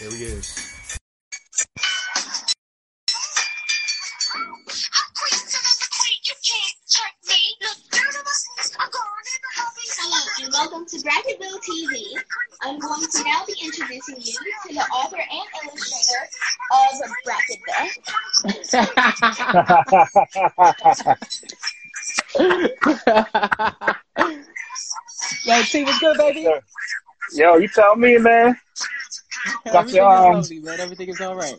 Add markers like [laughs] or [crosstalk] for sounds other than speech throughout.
Here he is. Hello and welcome to Brackenville TV. I'm going to now be introducing you to the author and illustrator of Brackenville. [laughs] Yo, T, what's good, baby? Yo, you tell me, man. Got Everything your, um, is lovely. Everything is all right.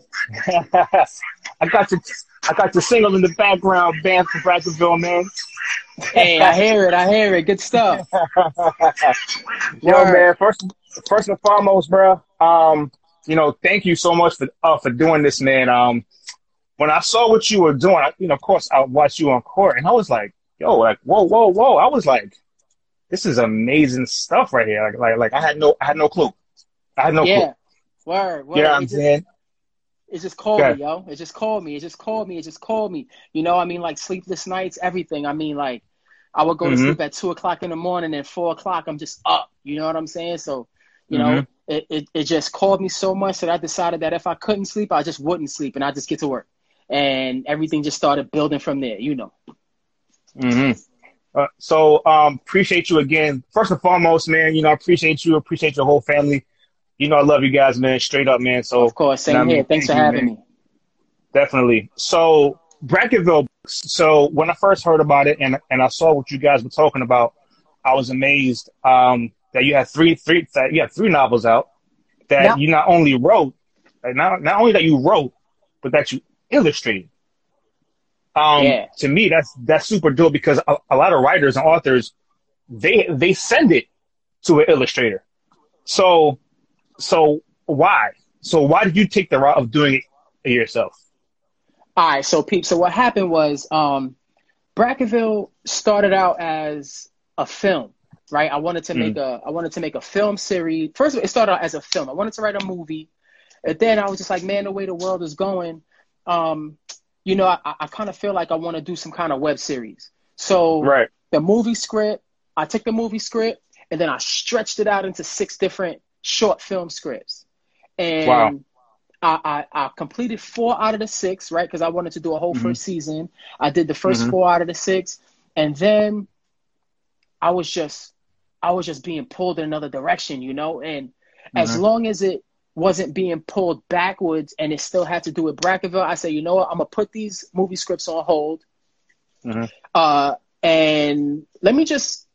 I got your, I got your single in the background, band from Brackenville, man. Hey, I hear it. I hear it. Good stuff. [laughs] Yo, Word. man. First, first and foremost, bro. Um, you know, thank you so much for uh, for doing this, man. Um, when I saw what you were doing, I, you know, of course, I watched you on court, and I was like, yo, like, whoa, whoa, whoa. I was like, this is amazing stuff right here. Like, like, like I had no, I had no clue. I had no yeah. clue. Word. Word. You know what It I'm just- saying? It just called Okay. me, yo. It just called me. It just called me. It just called me. You know, I mean, like sleepless nights, everything. I mean, like I would go to Mhm. sleep at two o'clock in the morning and four o'clock I'm just up. You know what I'm saying? So, you know, Mhm. it, it, it just called me so much that I decided that if I couldn't sleep, I just wouldn't sleep and I just get to work. And everything just started building from there, you know. hmm Uh, so um, appreciate you again. First and foremost, man. You know, I appreciate you. Appreciate your whole family. You know, I love you guys, man. Straight up, man. So Of course, same you know what I mean? here. Thanks Thank for you, having man. me. Definitely. So Brackenville. So when I first heard about it and and I saw what you guys were talking about, I was amazed um, that you had three three that you had three novels out. That Yeah. you not only wrote, not not only that you wrote, but that you illustrated. Um, Yeah. To me, that's that's super dope because a, a lot of writers and authors they they send it to an illustrator. So so why? So why did you take the route of doing it yourself? All right, so Pete, so what happened was um Bracketville started out as a film, right? I wanted to make a I wanted to make a film series. First of all, it started out as a film. I wanted to write a movie. And then I was just like, man, the way the world is going, um, you know, I, I kind of feel like I want to do some kind of web series. So Right. the movie script, I took the movie script and then I stretched it out into six different short film scripts. And Wow. I, I, I completed four out of the six, right? Because I wanted to do a whole Mhm. first season. I did the 1st Mhm. four out of the six. And then I was just I was just being pulled in another direction, you know? And as Mhm. long as it wasn't being pulled backwards and it still had to do with Brackenville, I said, you know what, I'm gonna put these movie scripts on hold. Mhm. Uh and let me just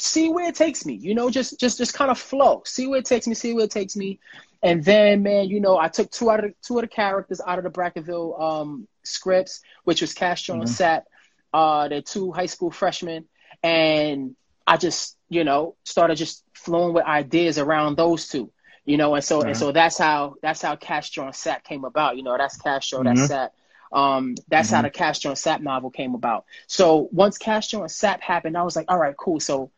see where it takes me, you know, just just just kind of flow. See where it takes me, see where it takes me. And then man, you know, I took two out of the two of the characters out of the Brackenville um scripts, which was Castro and Mhm. Sap. Uh they're two high school freshmen. And I just, you know, started just flowing with ideas around those two. You know, and so and Mhm. so that's how that's how Castro and Sap came about. You know, that's Castro, that's Mhm. Sap. Um, that's how Mhm. the Castro and Sap novel came about. So once Castro and Sap happened, I was like, all right, cool. So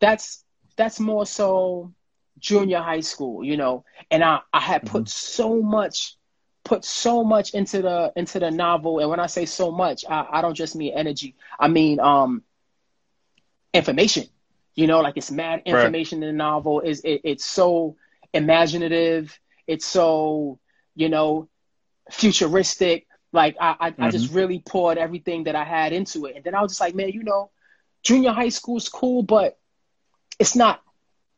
that's that's more so junior high school, you know. And I, I had put so much put so much into the into the novel. And when I say so much, I, I don't just mean energy. I mean um information. You know, like it's mad Right. information in the novel. Is it, it's so imaginative, it's so, you know, futuristic. Like I, I, I just really poured everything that I had into it. And then I was just like, man, you know, junior high school's cool, but it's not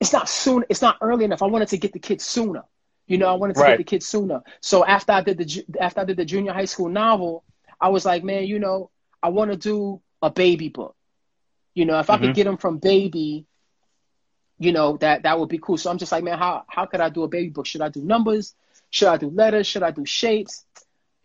it's not soon it's not early enough. I wanted to get the kids sooner. You know, I wanted to Right. get the kids sooner. So after I did the after I did the junior high school novel, I was like, man, you know, I want to do a baby book. You know, if I could Mhm. get them from baby, you know, that that would be cool. So I'm just like, man, how how could I do a baby book? Should I do numbers? Should I do letters? Should I do shapes?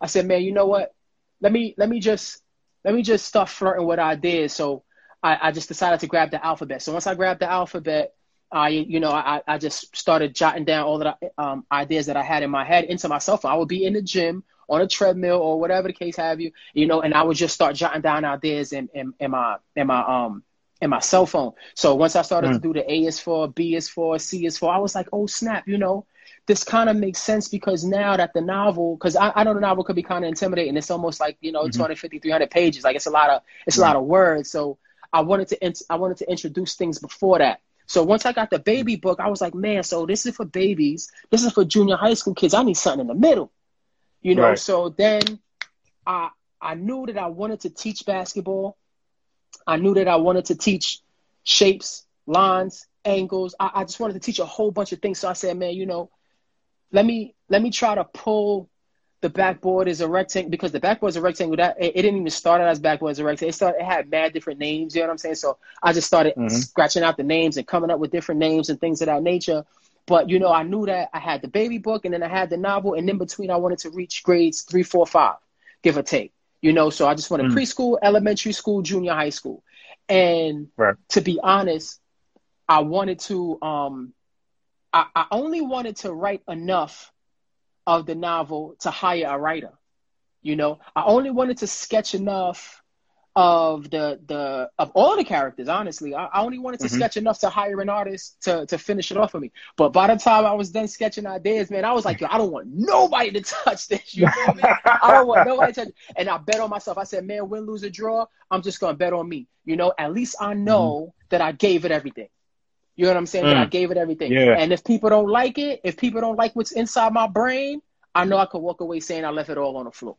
I said, man, you know what? Let me let me just let me just start flirting with ideas. So I, I just decided to grab the alphabet. So once I grabbed the alphabet, I you know I, I just started jotting down all the um, ideas that I had in my head into my cell phone. I would be in the gym on a treadmill or whatever the case have you, you know, and I would just start jotting down ideas in, in, in my in my um in my cell phone. So once I started to do the A is for, B is for, C is for, I was like, oh snap, you know, this kind of makes sense because now that the novel, because I, I know the novel could be kind of intimidating. It's almost like, you know, Mhm. 250, 300 pages. Like it's a lot of, it's a lot of words. So I wanted to, I wanted to introduce things before that. So once I got the baby book, I was like, man, so this is for babies. This is for junior high school kids. I need something in the middle. You know, Right. so then I I knew that I wanted to teach basketball. I knew that I wanted to teach shapes, lines, angles. I, I just wanted to teach a whole bunch of things. So I said, man, you know, let me let me try to pull the backboard is a rectangle because the backboard is a rectangle. That it, it didn't even start out as backboard as a rectangle. It started it had mad different names. You know what I'm saying? So I just started Mhm. scratching out the names and coming up with different names and things of that nature. But you know, I knew that I had the baby book and then I had the novel, and in between, I wanted to reach grades three, four, five, give or take. You know, so I just wanted Mm. preschool, elementary school, junior high school, and Right. to be honest, I wanted to. Um, I, I only wanted to write enough of the novel to hire a writer. You know, I only wanted to sketch enough of the the of all the characters. Honestly, I, I only wanted to Mhm. sketch enough to hire an artist to to finish it off for me. But by the time I was done sketching ideas, man, I was like, yo, I don't want nobody to [laughs] touch this. You feel me? I don't want nobody to touch. And I bet on myself. I said, man, win, lose, or draw, I'm just gonna bet on me. You know, at least I know that I gave it everything. You know what I'm saying? That I Mm. gave it everything. Yeah. And if people don't like it, if people don't like what's inside my brain, I know I could walk away saying I left it all on the floor.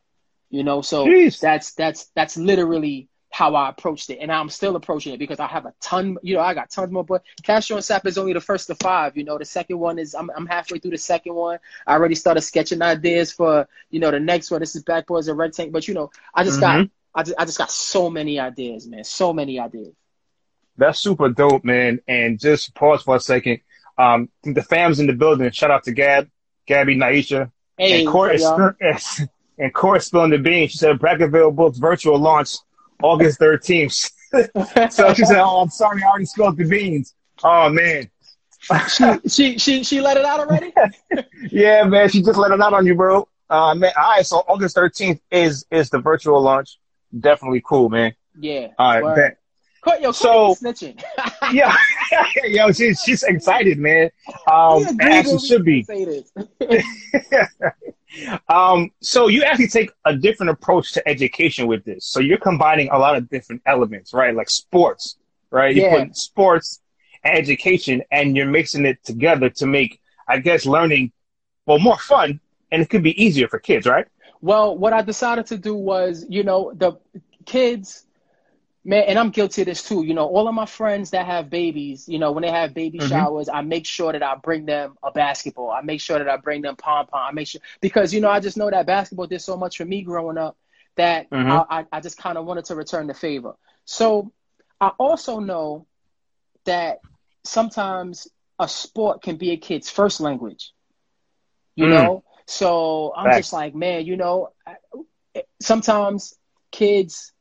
You know, so Jeez. that's that's that's literally how I approached it, and I'm still approaching it because I have a ton. You know, I got tons more. But Castro and Sap is only the first of five. You know, the second one is I'm I'm halfway through the second one. I already started sketching ideas for you know the next one. This is backboards and rectangle, but you know, I just got Mhm. I just, I just got so many ideas, man. So many ideas. That's super dope, man. And just pause for a second. Um, the fam's in the building. Shout out to Gab, Gabby, Naisha, Hey, and up. [laughs] Yes. And Corey spilling the beans. She said Brackenville Books virtual launch August 13th. [laughs] so she said, "Oh, I'm sorry, I already spilled the beans." Oh man, she, she she she let it out already. [laughs] yeah, man. She just let it out on you, bro. Uh, man. All right. So August 13th is is the virtual launch. Definitely cool, man. Yeah. All right. bet. Co- Yo, So- so, snitching. Yeah. [laughs] Yo, [laughs] she's she's excited, man. Um, Yeah, and Google as she should be. [laughs] Um, so you actually take a different approach to education with this. So you're combining a lot of different elements, right? Like sports, right? You Yeah. put sports and education and you're mixing it together to make, I guess, learning, well, more fun and it could be easier for kids, right? Well, what I decided to do was, you know, the kids, man, and I'm guilty of this too. You know, all of my friends that have babies, you know, when they have baby Mhm. showers, I make sure that I bring them a basketball. I make sure that I bring them pom pom. I make sure because you know I just know that basketball did so much for me growing up that Mhm. I, I, I just kind of wanted to return the favor. So I also know that sometimes a sport can be a kid's first language. You Mm. know, so I'm Facts. just like, man, you know, sometimes kids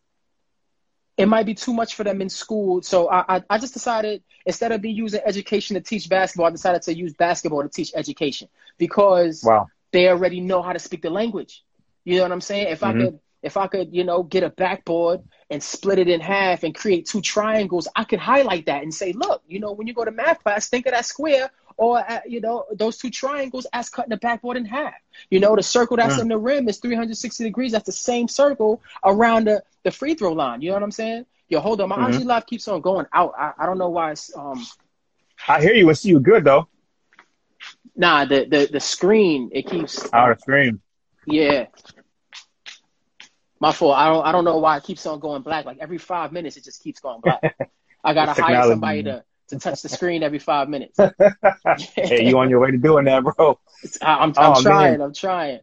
it might be too much for them in school. So I, I, I just decided instead of me using education to teach basketball, I decided to use basketball to teach education because Wow. they already know how to speak the language. You know what I'm saying? If Mhm. I could, if I could, you know, get a backboard and split it in half and create two triangles, I could highlight that and say, look, you know, when you go to math class, think of that square or uh, you know those two triangles as cutting the backboard in half. You know, the circle that's Mm. in the rim is 360 degrees. That's the same circle around the, the free throw line. You know what I'm saying? Yo, hold on, my Mhm. IG live keeps on going out. I, I don't know why it's um I hear you and see you good though. nah the the the screen it keeps Out of screen. Yeah. My fault. I don't I don't know why it keeps on going black. Like every five minutes it just keeps going black. [laughs] I gotta hire somebody to, to touch the screen every five minutes. [laughs] hey, you on your way to doing that, bro. I, I'm I'm Oh, trying, man. I'm trying.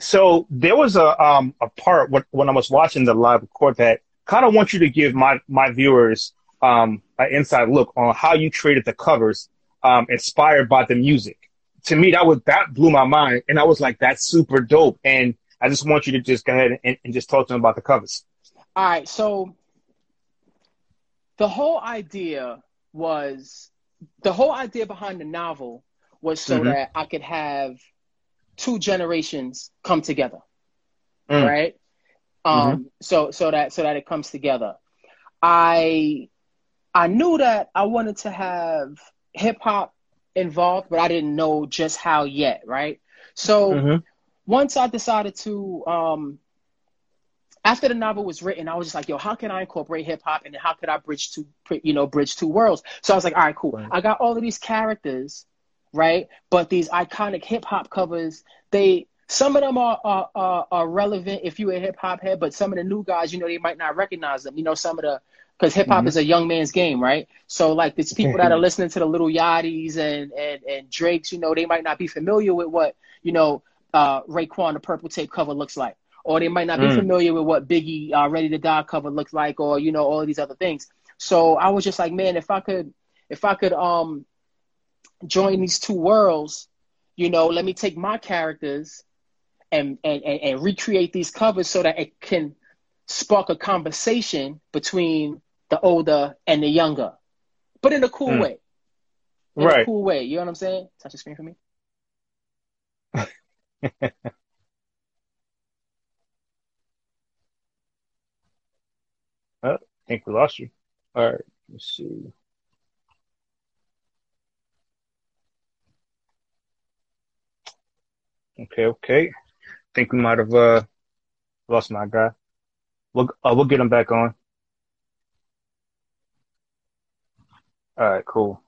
So there was a um a part when, when I was watching the live record that kind of want you to give my my viewers um an inside look on how you created the covers um inspired by the music. To me, that was that blew my mind, and I was like, that's super dope. And I just want you to just go ahead and, and just talk to them about the covers. All right, so the whole idea was the whole idea behind the novel was so Mhm. that I could have two generations come together. Mm. Right? Um so so that so that it comes together. I I knew that I wanted to have hip hop involved, but I didn't know just how yet, right? So Mhm. once I decided to um, after the novel was written, I was just like, yo, how can I incorporate hip hop and how could I bridge two, you know, bridge two worlds? So I was like, all right, cool. Right. I got all of these characters, right? But these iconic hip hop covers, they some of them are, are, are, are relevant if you're a hip hop head, but some of the new guys, you know, they might not recognize them. You know, some of the because hip hop Mhm. is a young man's game, right? So like these people that are listening to the Lil Yachty's and and and Drakes, you know, they might not be familiar with what you know uh, Raekwon the Purple Tape cover looks like, or they might not be Mm. familiar with what Biggie uh, Ready to Die cover looks like, or you know all of these other things. So I was just like, man, if I could, if I could um join these two worlds, you know, let me take my characters and and and, and recreate these covers so that it can spark a conversation between the older and the younger, but in a cool Mm. way. In a Right. cool way. You know what I'm saying? Touch the screen for me. [laughs] I think we lost you. All right, let's see. Okay, okay. I think we might have uh lost my guy. We'll uh, we'll get him back on. All right, cool.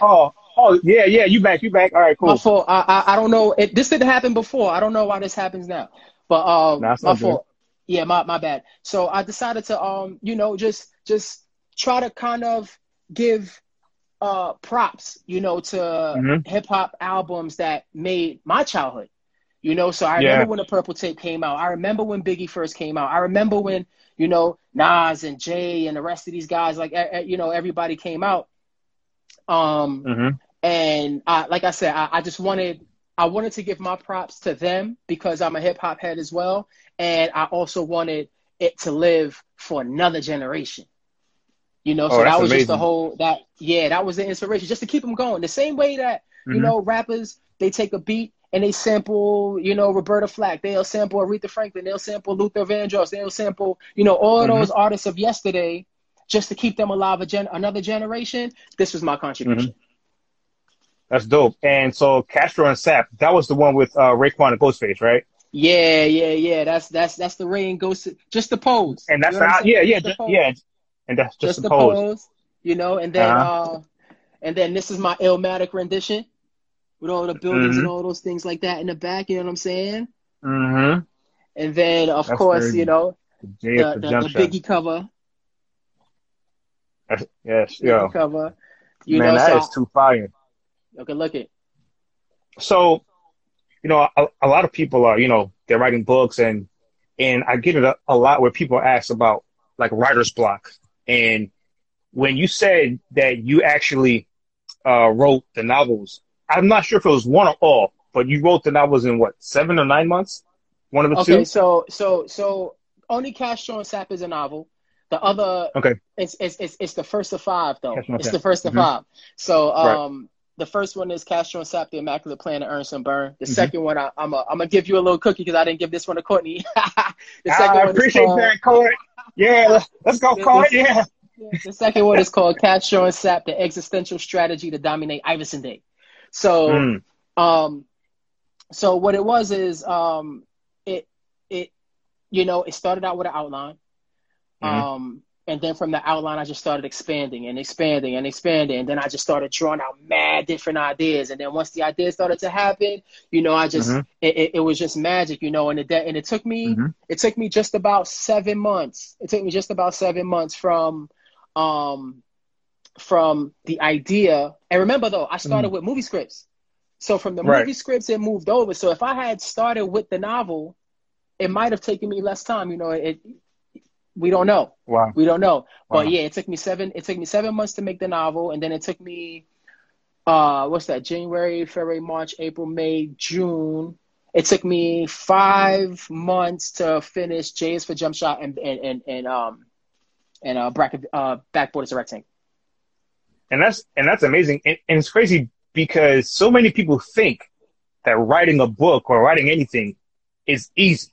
Oh, oh, yeah, yeah. You back? You back? All right, My cool. fault. I, I I don't know. It, this didn't happen before. I don't know why this happens now. But um, Nah, my not good. fault. Yeah, my my bad. So I decided to um, you know, just just try to kind of give uh props, you know, to Mhm. hip hop albums that made my childhood. You know, so I Yeah. remember when the Purple Tape came out. I remember when Biggie first came out. I remember when you know Nas and Jay and the rest of these guys, like you know, everybody came out. Um, hmm and I, like I said, I, I just wanted I wanted to give my props to them because I'm a hip hop head as well, and I also wanted it to live for another generation. You know, Oh, so that was just the whole that yeah, that was the inspiration just to keep them going. The same way that you Mhm. know rappers they take a beat and they sample you know Roberta Flack, they'll sample Aretha Franklin, they'll sample Luther Vandross, they'll sample you know all of Mhm. those artists of yesterday just to keep them alive a gen- another generation. This was my contribution. That's dope. And so Castro and Sap, that was the one with uh, Raekwon and Ghostface, right? Yeah, yeah, yeah. That's that's that's the Ray goes to just the pose. And that's You know what I'm how, saying? yeah, yeah, Just the yeah. And that's just, Just the the pose. pose. You know, and then Uh-huh. uh and then this is my Illmatic rendition with all the buildings and Mhm. all those things like that in the back, you know what I'm saying? Mm-hmm. And then of That's course, you know, the, the the, the. Biggie cover. That's- yes, yo. cover. You Man, know, that so is too fire. Okay, look it. So, you know, a, a lot of people are, you know, they're writing books and, and I get it a, a lot where people ask about like writer's block. And when you said that you actually, uh, wrote the novels, I'm not sure if it was one or all, but you wrote the novels in what, seven or nine months? One of the Okay, two? so so so only Castro and Sap is a novel. The other Okay. it's it's it's, it's the first of five though. It's the 1st of Mhm. five. So Right. um the first one is Castro and Sap, the Immaculate Plan to Ernst and Burn. The Mhm. second one I, I'm a, I'm gonna give you a little cookie because I didn't give this one to Courtney. [laughs] the Ah, second I appreciate called, that, Court. Yeah, let's- let's go, [laughs] Court. Yeah. The second one is called Castro and Sap, the existential strategy to dominate Iverson Day. So Mm. um so what it was is um it it you know it started out with an outline Mhm. um and then from the outline i just started expanding and expanding and expanding. And then i just started drawing out mad different ideas. And then once the ideas started to happen you know i just Mhm. it, it, it was just magic you know. And it and it took me Mhm. it took me just about seven months. It took me just about seven months from um from the idea. And remember though i started with movie scripts. So from the Right. movie scripts it moved over. So if i had started with the novel it might have taken me less time you know. It we don't know. Wow. we don't know. Wow. but yeah it took me seven it took me seven months to make the novel and then it took me uh what's that january february march april may june. It took me five months to finish J is for jump shot and and and, and um and uh bracket uh backboard is a rectangle. And that's and that's amazing. And, and it's crazy because so many people think that writing a book or writing anything is easy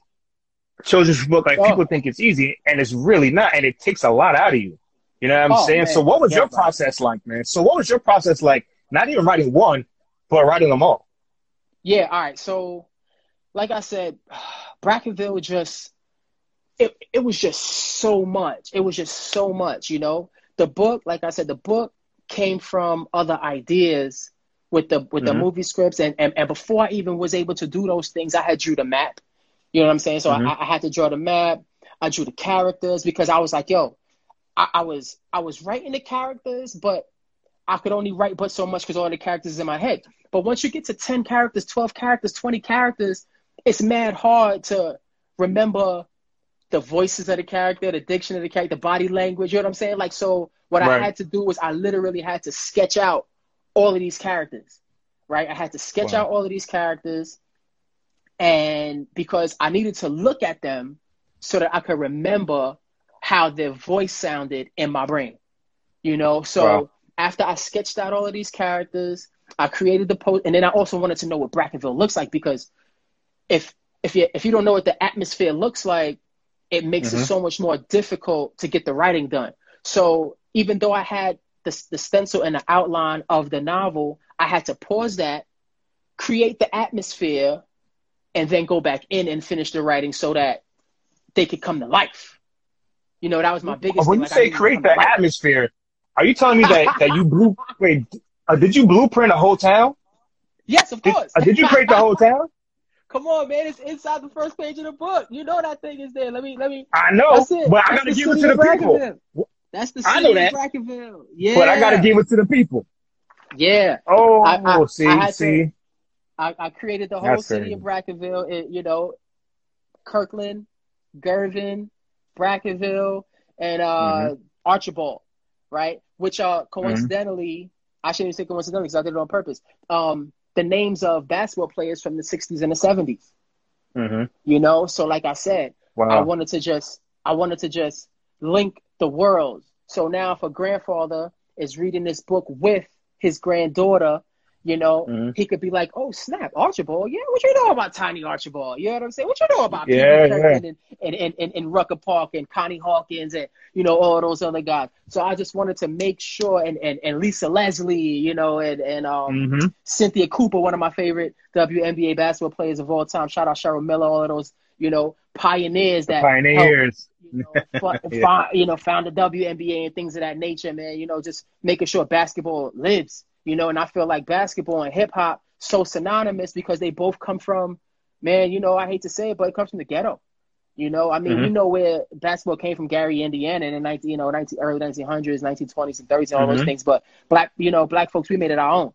children's book like Oh. people think it's easy and it's really not and it takes a lot out of you you know what i'm Oh, saying man. so what was Yeah, your process like man so what was your process like not even writing one but writing them all Yeah, all right. So like I said, [sighs] Brackenville just it it was just so much. It was just so much, you know. The book, like I said, the book came from other ideas with the with the Mhm. movie scripts and, and and before I even was able to do those things, I had drew the map. You know what I'm saying? So Mhm. I, I had to draw the map. I drew the characters because I was like, yo, I, I was I was writing the characters, but I could only write but so much because all the characters in my head. But once you get to 10 characters, 12 characters, 20 characters, it's mad hard to remember the voices of the character, the diction of the character, the body language. You know what I'm saying? Like, so what I had to do was I literally had to sketch out all of these characters, right? I had to sketch Wow. out all of these characters. And because I needed to look at them so that I could remember how their voice sounded in my brain, you know? So Wow. after I sketched out all of these characters, I created the post, and then I also wanted to know what Brackenville looks like because if if you if you don't know what the atmosphere looks like, it makes it Mhm. so much more difficult to get the writing done. So even though I had the the stencil and the outline of the novel, I had to pause that, create the atmosphere, and then go back in and finish the writing so that they could come to life. You know, that was my biggest. when thing. you Like, say create the life. atmosphere, are you telling me that that you blew? [laughs] Wait, uh, did you blueprint a whole town? yes, of Did, course. uh, did you create the whole town? Come on, man! It's inside the first page of the book. You know that thing is there. Let me, let me. I know, That's but I gotta give it to the people. That's the I city know of that. Brackenville. Yeah. But I gotta give it to the people. Yeah. Oh, I- I- see, I had to- see. I, I created the whole That's city crazy. of Brackenville. It, you know, Kirkland, Gervin, Brackenville, and uh, Mm-hmm. Archibald, right? Which are coincidentally, I shouldn't even say coincidentally because I did it on purpose. Um, the names of basketball players from the '60s and the '70s. hmm You know, so like I said, I wanted to just I wanted to just link the worlds. So now if a grandfather is reading this book with his granddaughter, you know, Mhm. he could be like, Oh snap, Archibald, yeah, what you know about Tiny Archibald? You know what I'm saying? What you know about Yeah, Wee and, and, and, and, and Rucker Park and Connie Hawkins and you know, all those other guys. So I just wanted to make sure and, and, and Lisa Leslie, you know, and, and um hmm Cynthia Cooper, one of my favorite WNBA basketball players of all time. Shout out Cheryl Miller, all of those, you know, pioneers that helped, Pioneers. you know, [laughs] Yeah. fi- you know, found the WNBA and things of that nature, man. You know, just making sure basketball lives. You know, and I feel like basketball and hip hop so synonymous because they both come from, man. You know, I hate to say it, but it comes from the ghetto. You know, I mean, Mhm. we know where basketball came from, Gary, Indiana, in the 19, you know, 19, early 1900s, 1920s, and 30s, and all those Mhm. things. But black, you know, black folks, we made it our own.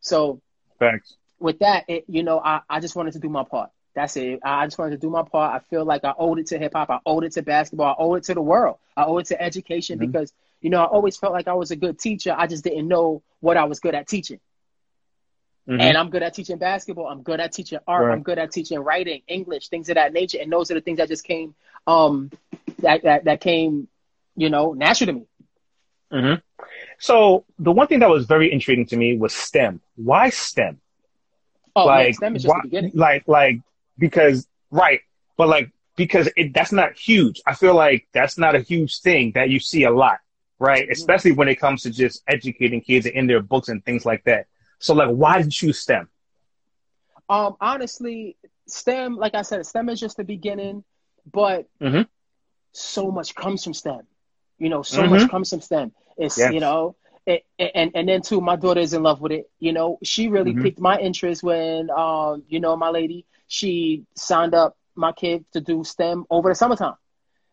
So Thanks. with that, it, you know, I, I just wanted to do my part. That's it. I just wanted to do my part. I feel like I owed it to hip hop. I owed it to basketball. I owe it to the world. I owe it to education Mhm. because, you know, I always felt like I was a good teacher. I just didn't know what I was good at teaching. Mhm. And I'm good at teaching basketball. I'm good at teaching art. Right. I'm good at teaching writing, English, things of that nature. And those are the things that just came, um, that, that, that came, you know, natural to me. hmm So the one thing that was very intriguing to me was STEM. Why STEM? Oh, man, STEM is just why- the beginning. like, like, because right, but like because it that's not huge. I feel like that's not a huge thing that you see a lot, right? Mhm. Especially when it comes to just educating kids in their books and things like that. So, like, why did you choose STEM? Um, honestly, STEM, like I said, STEM is just the beginning, but Mhm. so much comes from STEM. You know, so Mhm. much comes from STEM. It's Yes. you know, it, and and then too, my daughter is in love with it. You know, she really Mhm. piqued my interest when, um, you know, my lady she signed up my kid to do STEM over the summertime.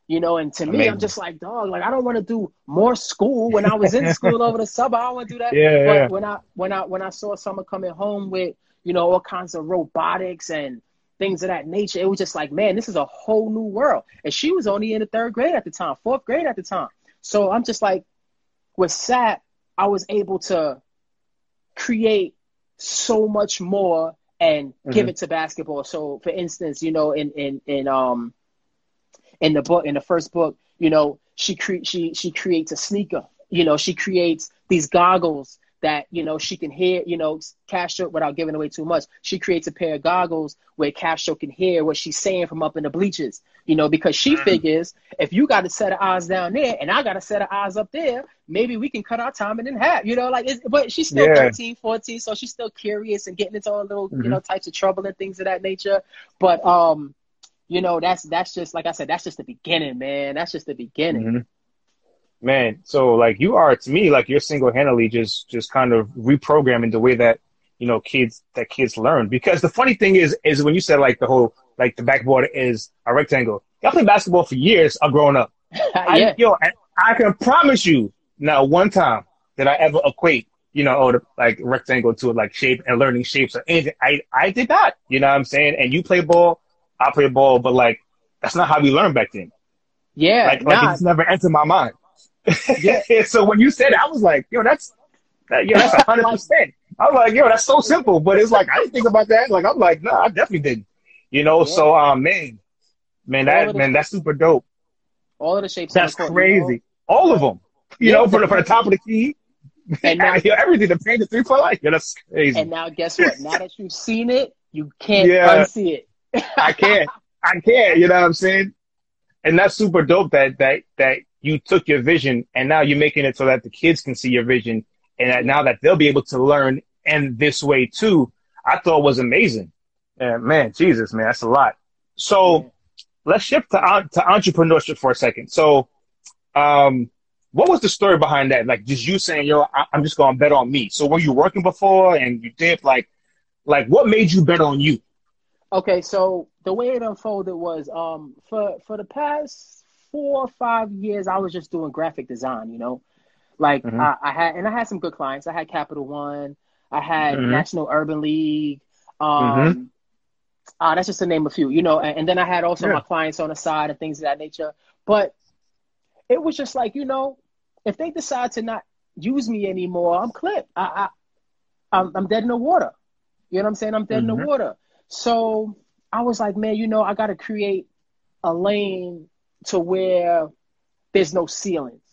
You know, and to me, I'm just like, dog, like I don't want to do more school when I was in [laughs] school over the summer. I don't want to do that. Yeah, But yeah. when I when I when I saw Summer coming home with you know all kinds of robotics and things of that nature, it was just like, man, this is a whole new world. And she was only in the third grade at the time, fourth grade at the time. So I'm just like, with SAP, I was able to create so much more and give Mhm. it to basketball. So for instance, you know, in in in um in the book in the first book, you know, she cre- she she creates a sneaker. You know, she creates these goggles that you know she can hear you know Castro without giving away too much. She creates a pair of goggles where Castro can hear what she's saying from up in the bleachers. You know because she Mm. figures if you got a set of eyes down there and I got a set of eyes up there, maybe we can cut our timing in half. You know like it's, but she's still Yeah. 13, 14, so she's still curious and getting into all little you Mhm. know types of trouble and things of that nature. But um, you know that's that's just like I said that's just the beginning, man. That's just the beginning. Mhm. Man, so like you are to me, like you're single handedly just just kind of reprogramming the way that you know kids that kids learn. Because the funny thing is, is when you said like the whole like the backboard is a rectangle. Y'all played basketball for years. I've grown up. [laughs] I, yeah. yo, I, I can promise you, not one time did I ever equate, you know, oh, the, like rectangle to like shape and learning shapes or anything. I, I did not, you know what I'm saying? And you play ball, I play ball, but like, that's not how we learned back then. Yeah, Like, nah, like it's never entered my mind. Yeah. [laughs] so when you said it, I was like, yo, that's, that, yo, that's a hundred [laughs] percent. I was like, yo, that's so simple, but it's like, I didn't think about that. Like, I'm like, no, I definitely didn't, you know? Yeah. So, um, man, man, that, man, that's super dope. all of the shapes. That's the court, you crazy. All of them. You Yeah. know, from the, from the top of the key. And [laughs] now- Yo, everything, the paint, the three point line. Yeah, that's crazy. And now, guess what? Now that you've seen it, you can't Yeah. unsee it. I can't. I can't. You know what I'm saying? And that's super dope that that that you took your vision and now you're making it so that the kids can see your vision and that now that they'll be able to learn and this way too. I thought was amazing. Yeah, man, Jesus, man, that's a lot. So let's shift to to entrepreneurship for a second. So, um, what was the story behind that? Like, just you saying, "Yo, I- I'm just gonna bet on me." So, were you working before and you did like, like, what made you bet on you? Okay, so the way it unfolded was um for for the past four or five years I was just doing graphic design, you know. Like Mhm. I, I had and I had some good clients. I had Capital One, I had Mhm. National Urban League, um Mm-hmm. uh, that's just to name a few, you know, and, and then I had also Yeah. my clients on the side and things of that nature. But it was just like, you know, if they decide to not use me anymore, I'm clipped. I, I I'm, I'm dead in the water. You know what I'm saying? I'm dead in the water. So I was like, man, you know, I got to create a lane to where there's no ceilings.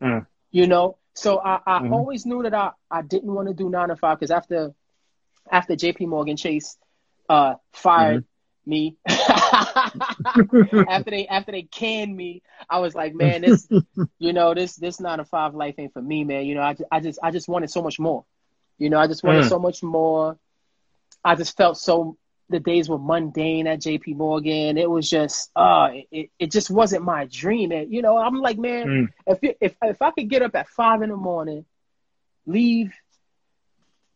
Mm. You know, so I, I Mhm. always knew that I, I didn't want to do nine to five because after after J.P. Morgan Chase uh, fired me [laughs] after they after they canned me, I was like, man, this [laughs] you know this this nine to five life ain't for me, man. You know, I just I just I just wanted so much more. You know, I just wanted Mm. so much more. I just felt so the days were mundane at JP Morgan. It was just uh it, it just wasn't my dream. And you know, I'm like, man, Mm. if it, if if I could get up at five in the morning, leave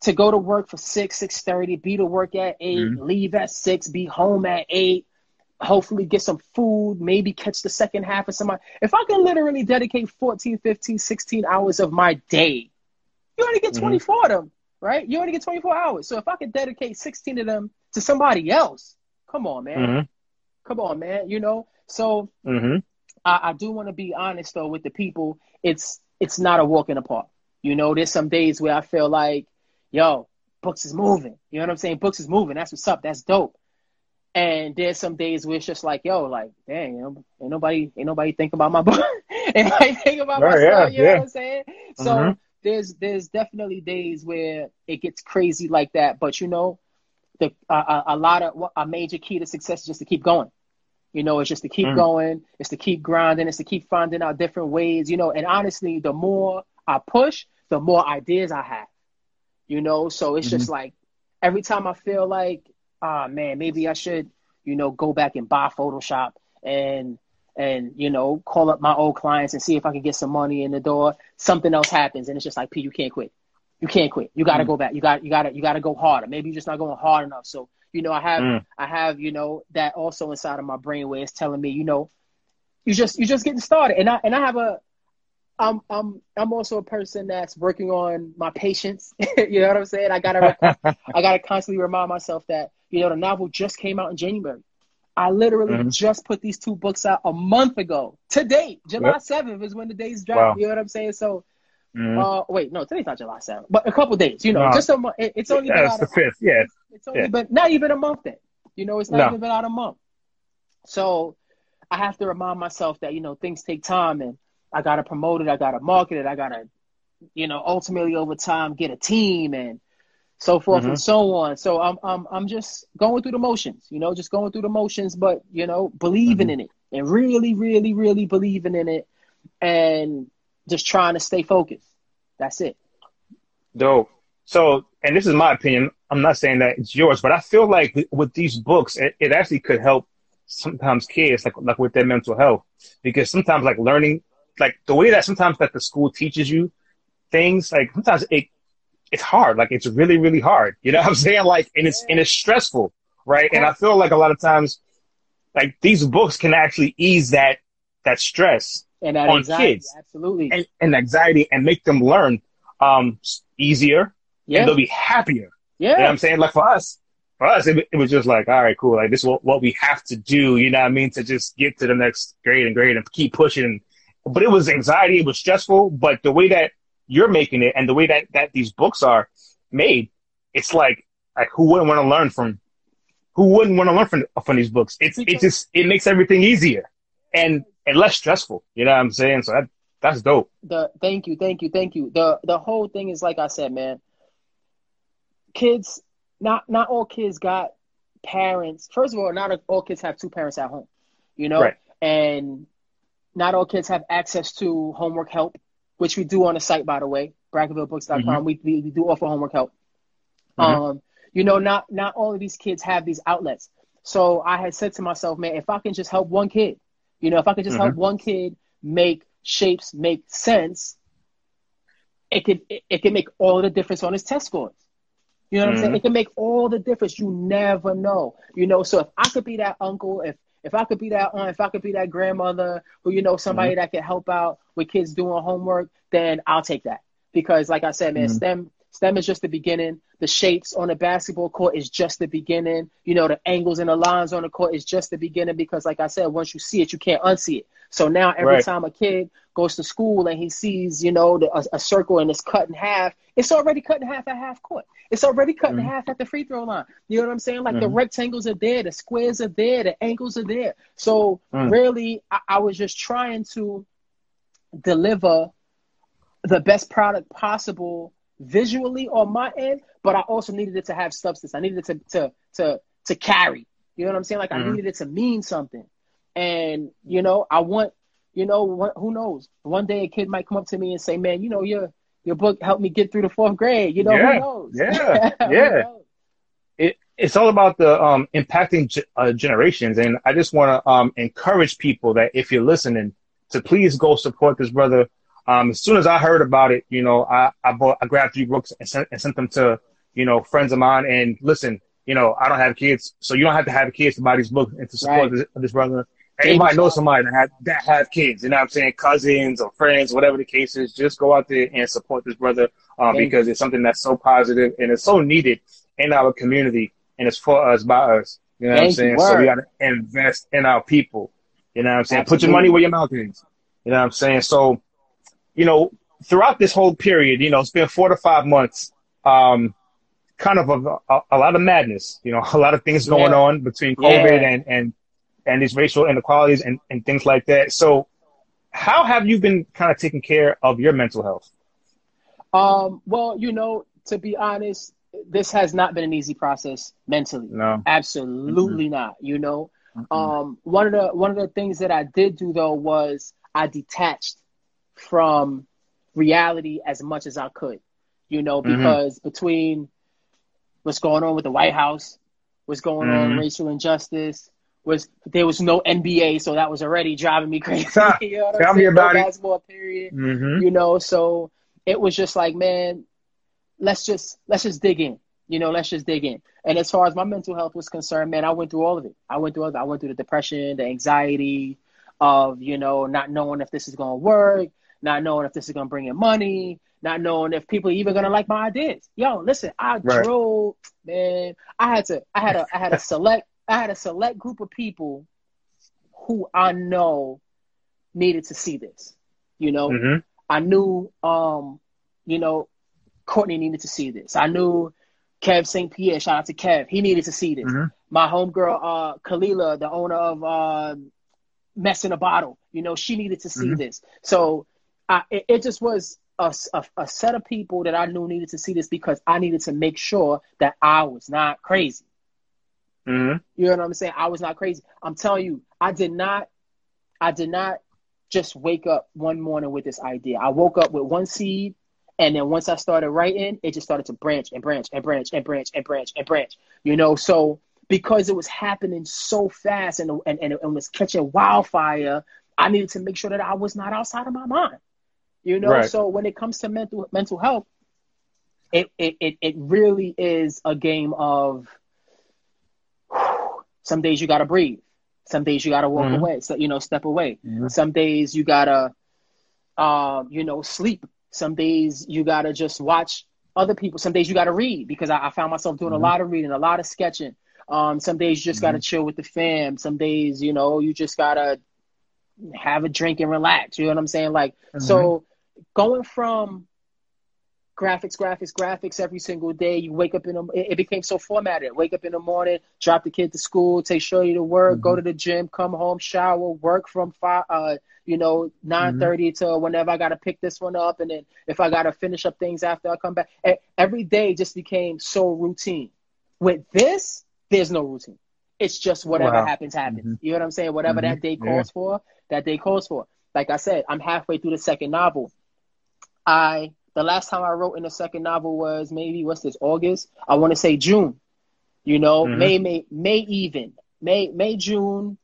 to go to work for six, six thirty, be to work at 8 Mhm. leave at six, be home at eight, hopefully get some food, maybe catch the second half of somebody. If I can literally dedicate 14, 15, 16 hours of my day, you only get Mhm. 24 of them, right? You only get 24 hours. So if I could dedicate 16 of them to somebody else, come on, man. Mm-hmm. Come on, man. You know? So Mm-hmm. I, I do want to be honest though with the people. It's it's not a walk in the park. You know, there's some days where I feel like, yo, books is moving. You know what I'm saying? Books is moving. That's what's up. That's dope. And there's some days where it's just like, yo, like, dang, you know, ain't nobody, ain't nobody think about my book. [laughs] ain't nobody think about Right, my yeah, stuff. You know what I'm saying? So Mhm. There's there's definitely days where it gets crazy like that. But you know, the a, a, lot of a major key to success is just to keep going. You know, it's just to keep Mm. going. It's to keep grinding. It's to keep finding out different ways. You know, and honestly, the more I push, the more ideas I have. You know, so it's just like every time I feel like, ah, man, maybe I should, you know, go back and buy Photoshop and and you know call up my old clients and see if I can get some money in the door. Something else happens, and it's just like, P, you can't quit. You can't quit. You got to Mm. go back. You got you got to you got to go harder. Maybe you're just not going hard enough. So you know, I have Mm. I have you know that also inside of my brain where it's telling me, you know, you just you just getting started, and I and I have a. I'm I'm I'm also a person that's working on my patience. [laughs] you know what I'm saying? I gotta [laughs] I gotta constantly remind myself that you know the novel just came out in January. I literally Mhm. just put these two books out a month ago. Today, July Yep. 7th is when the days drop. Wow. You know what I'm saying? So, Mhm. uh, wait, no, today's not July 7th, but a couple days. You know, No. just a month. It, it's only yeah, been out the a, fifth. Yeah. it's only Yeah. been not even a month then. You know, it's not No. even been out a month. So I have to remind myself that, you know, things take time and I gotta promote it, I gotta market it, I gotta you know, ultimately over time get a team and so forth Mhm. and so on. So I'm I'm I'm just going through the motions, you know, just going through the motions, but you know, believing Mhm. in it and really, really, really believing in it and just trying to stay focused. That's it. Dope. So, and this is my opinion. I'm not saying that it's yours, but I feel like with- with these books, it, it actually could help sometimes kids, like like with their mental health, because sometimes like learning, like the way that sometimes that the school teaches you things, like sometimes it it's hard. Like it's really really hard. You know what I'm [laughs] saying? Like and it's and it's stressful, right? And I feel like a lot of times, like these books can actually ease that that stress And that On anxiety, kids. absolutely. and, and anxiety and make them learn um easier yeah. and they'll be happier. yeah. You know what I'm saying? Like for us, for us, it, it was just like, all right, cool. Like this is what, what we have to do. You know what I mean? To just get to the next grade and grade and keep pushing. But it was anxiety. It was stressful. But the way that you're making it and the way that, that these books are made, it's like, like who wouldn't want to learn from, who wouldn't want to learn from, from these books? It's, it just, it makes everything easier and, and less stressful. You know what I'm saying? So that, that's dope. the thank you, thank you, thank you. The the whole thing is like I said, man. Kids, not not all kids got parents. First of all, not all kids have two parents at home, you know, Right. and not all kids have access to homework help, which we do on the site, by the way, BrackenvilleBooks.com. Mhm. We, we we do offer homework help. Mhm. Um, you know, not not all of these kids have these outlets. So I had said to myself, man, if I can just help one kid, you know, if I can just help one kid make shapes make sense, it could it, it can make all the difference on his test scores. You know what I'm saying? Mhm. It can make all the difference. You never know. You know, so if I could be that uncle, if if I could be that aunt, if I could be that grandmother who you know somebody that can help out with kids doing homework, then I'll take that. Because like I said, man, Mhm. STEM STEM is just the beginning. The shapes on a basketball court is just the beginning. You know, the angles and the lines on the court is just the beginning because like I said, once you see it, you can't unsee it. So now every Right. time a kid goes to school and he sees, you know, the, a, a circle and it's cut in half, it's already cut in half at half court. It's already cut in Mhm. half at the free throw line. You know what I'm saying? Like the Mhm. rectangles are there, the squares are there, the angles are there. So Mm. really, I, I was just trying to deliver the best product possible visually on my end, but I also needed it to have substance. I needed it to to to to carry. You know what I'm saying? Like I Mhm. needed it to mean something. And you know, I want, you know, who knows? One day a kid might come up to me and say, "Man, you know, your your book helped me get through the fourth grade." You know, [laughs] Yeah, who knows? yeah, yeah. knows? it, it's all about the um, impacting ge- uh, generations. And I just want to um, encourage people that if you're listening, to please go support this brother. Um, as soon as I heard about it, you know, I, I bought, I grabbed three books and sent, and sent them to, you know, friends of mine. And listen, you know, I don't have kids, so you don't have to have kids to buy these books and to support Right. this, this brother. Baby Everybody knows somebody that have, that have kids, you know what I'm saying? Cousins or friends, whatever the case is, just go out there and support this brother, um, because it's something that's so positive and it's so needed in our community and it's for us by us. You know what I'm Thank saying? So we gotta invest in our people. You know what I'm saying? Put your money where your mouth is. You know what I'm saying? So, you know, throughout this whole period, you know, it's been four to five months, um, kind of a, a, a lot of madness, you know, [laughs] a lot of things going Yeah. on between COVID Yeah. and, and, and these racial inequalities and, and things like that. So how have you been kind of taking care of your mental health? Um, well, you know, to be honest, this has not been an easy process mentally. No. Absolutely not. You know, um, one of the one of the things that I did do though was I detached from reality as much as I could. You know, Mhm. because between what's going on with the White House, what's going on Mhm. racial injustice, was there was no NBA, so that was already driving me [laughs] crazy. you know Tell me about no it. basketball period Mm-hmm. you know so it was just like man let's just let's just dig in you know let's just dig in and as far as my mental health was concerned man i went through all of it i went through it. i went through the depression the anxiety of you know not knowing if this is going to work not knowing if this is going to bring in money not knowing if people are even going to like my ideas yo listen i Right. drove man i had to i had a i had a select i had a select group of people who i know needed to see this you know Mm-hmm. I knew, um, you know, Courtney needed to see this. I knew Kev St. Pierre, shout out to Kev, he needed to see this. Mhm. My homegirl, uh, Kalila, the owner of uh, Mess in a Bottle, you know, she needed to see Mhm. this. So I, it, it just was a, a, a set of people that I knew needed to see this because I needed to make sure that I was not crazy. Mm-hmm. You know what I'm saying? I was not crazy. I'm telling you, I did not, I did not just wake up one morning with this idea. I woke up with one seed, and then once I started writing, it just started to branch and branch and branch and branch and branch and branch. You know, so because it was happening so fast and and, and it was catching wildfire, I needed to make sure that I was not outside of my mind. You know, Right. so when it comes to mental mental health, it it it, it really is a game of some days you gotta breathe. Some days you gotta walk Mhm. away. So you know, step away. Mhm. Some days you gotta um, you know, sleep. Some days you gotta just watch other people. Some days you gotta read because I, I found myself doing Mhm. a lot of reading, a lot of sketching. Um, some days you just gotta chill with the fam. Some days, you know, you just gotta have a drink and relax. You know what I'm saying? Like so going from graphics, graphics, graphics every single day. You wake up in the, it, became so formatted. Wake up in the morning, drop the kid to school, take Shorty to work, go to the gym, come home, shower, work from five, uh, you know, nine thirty to whenever I got to pick this one up, and then if I got to finish up things after I come back. Every day just became so routine. With this, there's no routine. It's just whatever Wow. happens, happens. Mhm. You know what I'm saying? Whatever that Mhm. day Yeah. calls for, that day calls for. Like I said, I'm halfway through the second novel. I the last time I wrote in the second novel was maybe what's this August? I want to say June. You know, Mhm. May, May, May even May, May, June.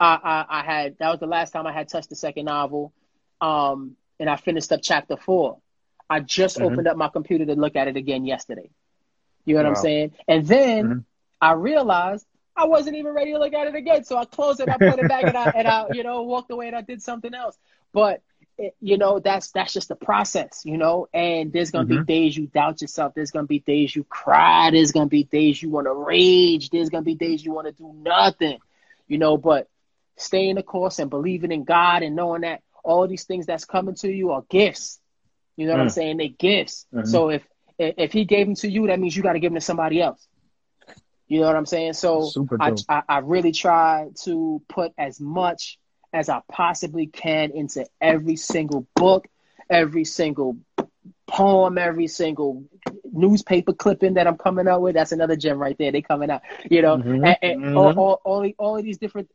I, I, I had that was the last time I had touched the second novel, um, and I finished up chapter four. I just Mhm. opened up my computer to look at it again yesterday. You know what I'm saying? And then Mhm. I realized I wasn't even ready to look at it again. So I closed it, I put it back, and I and I you know walked away and I did something else. But you know that's that's just the process, you know. And there's gonna Mhm. be days you doubt yourself. There's gonna be days you cry. There's gonna be days you want to rage. There's gonna be days you want to do nothing, you know. But staying the course and believing in God and knowing that all these things that's coming to you are gifts. You know what I'm Mm. saying? They're gifts. Mhm. So if if He gave them to you, that means you got to give them to somebody else. You know what I'm saying? So I. I I really try to put as much as I possibly can into every single book, every single poem, every single newspaper clipping that I'm coming out with. That's another gem right there. They coming out, you know, Mhm. and, and Mhm. all, all, all, all of these different.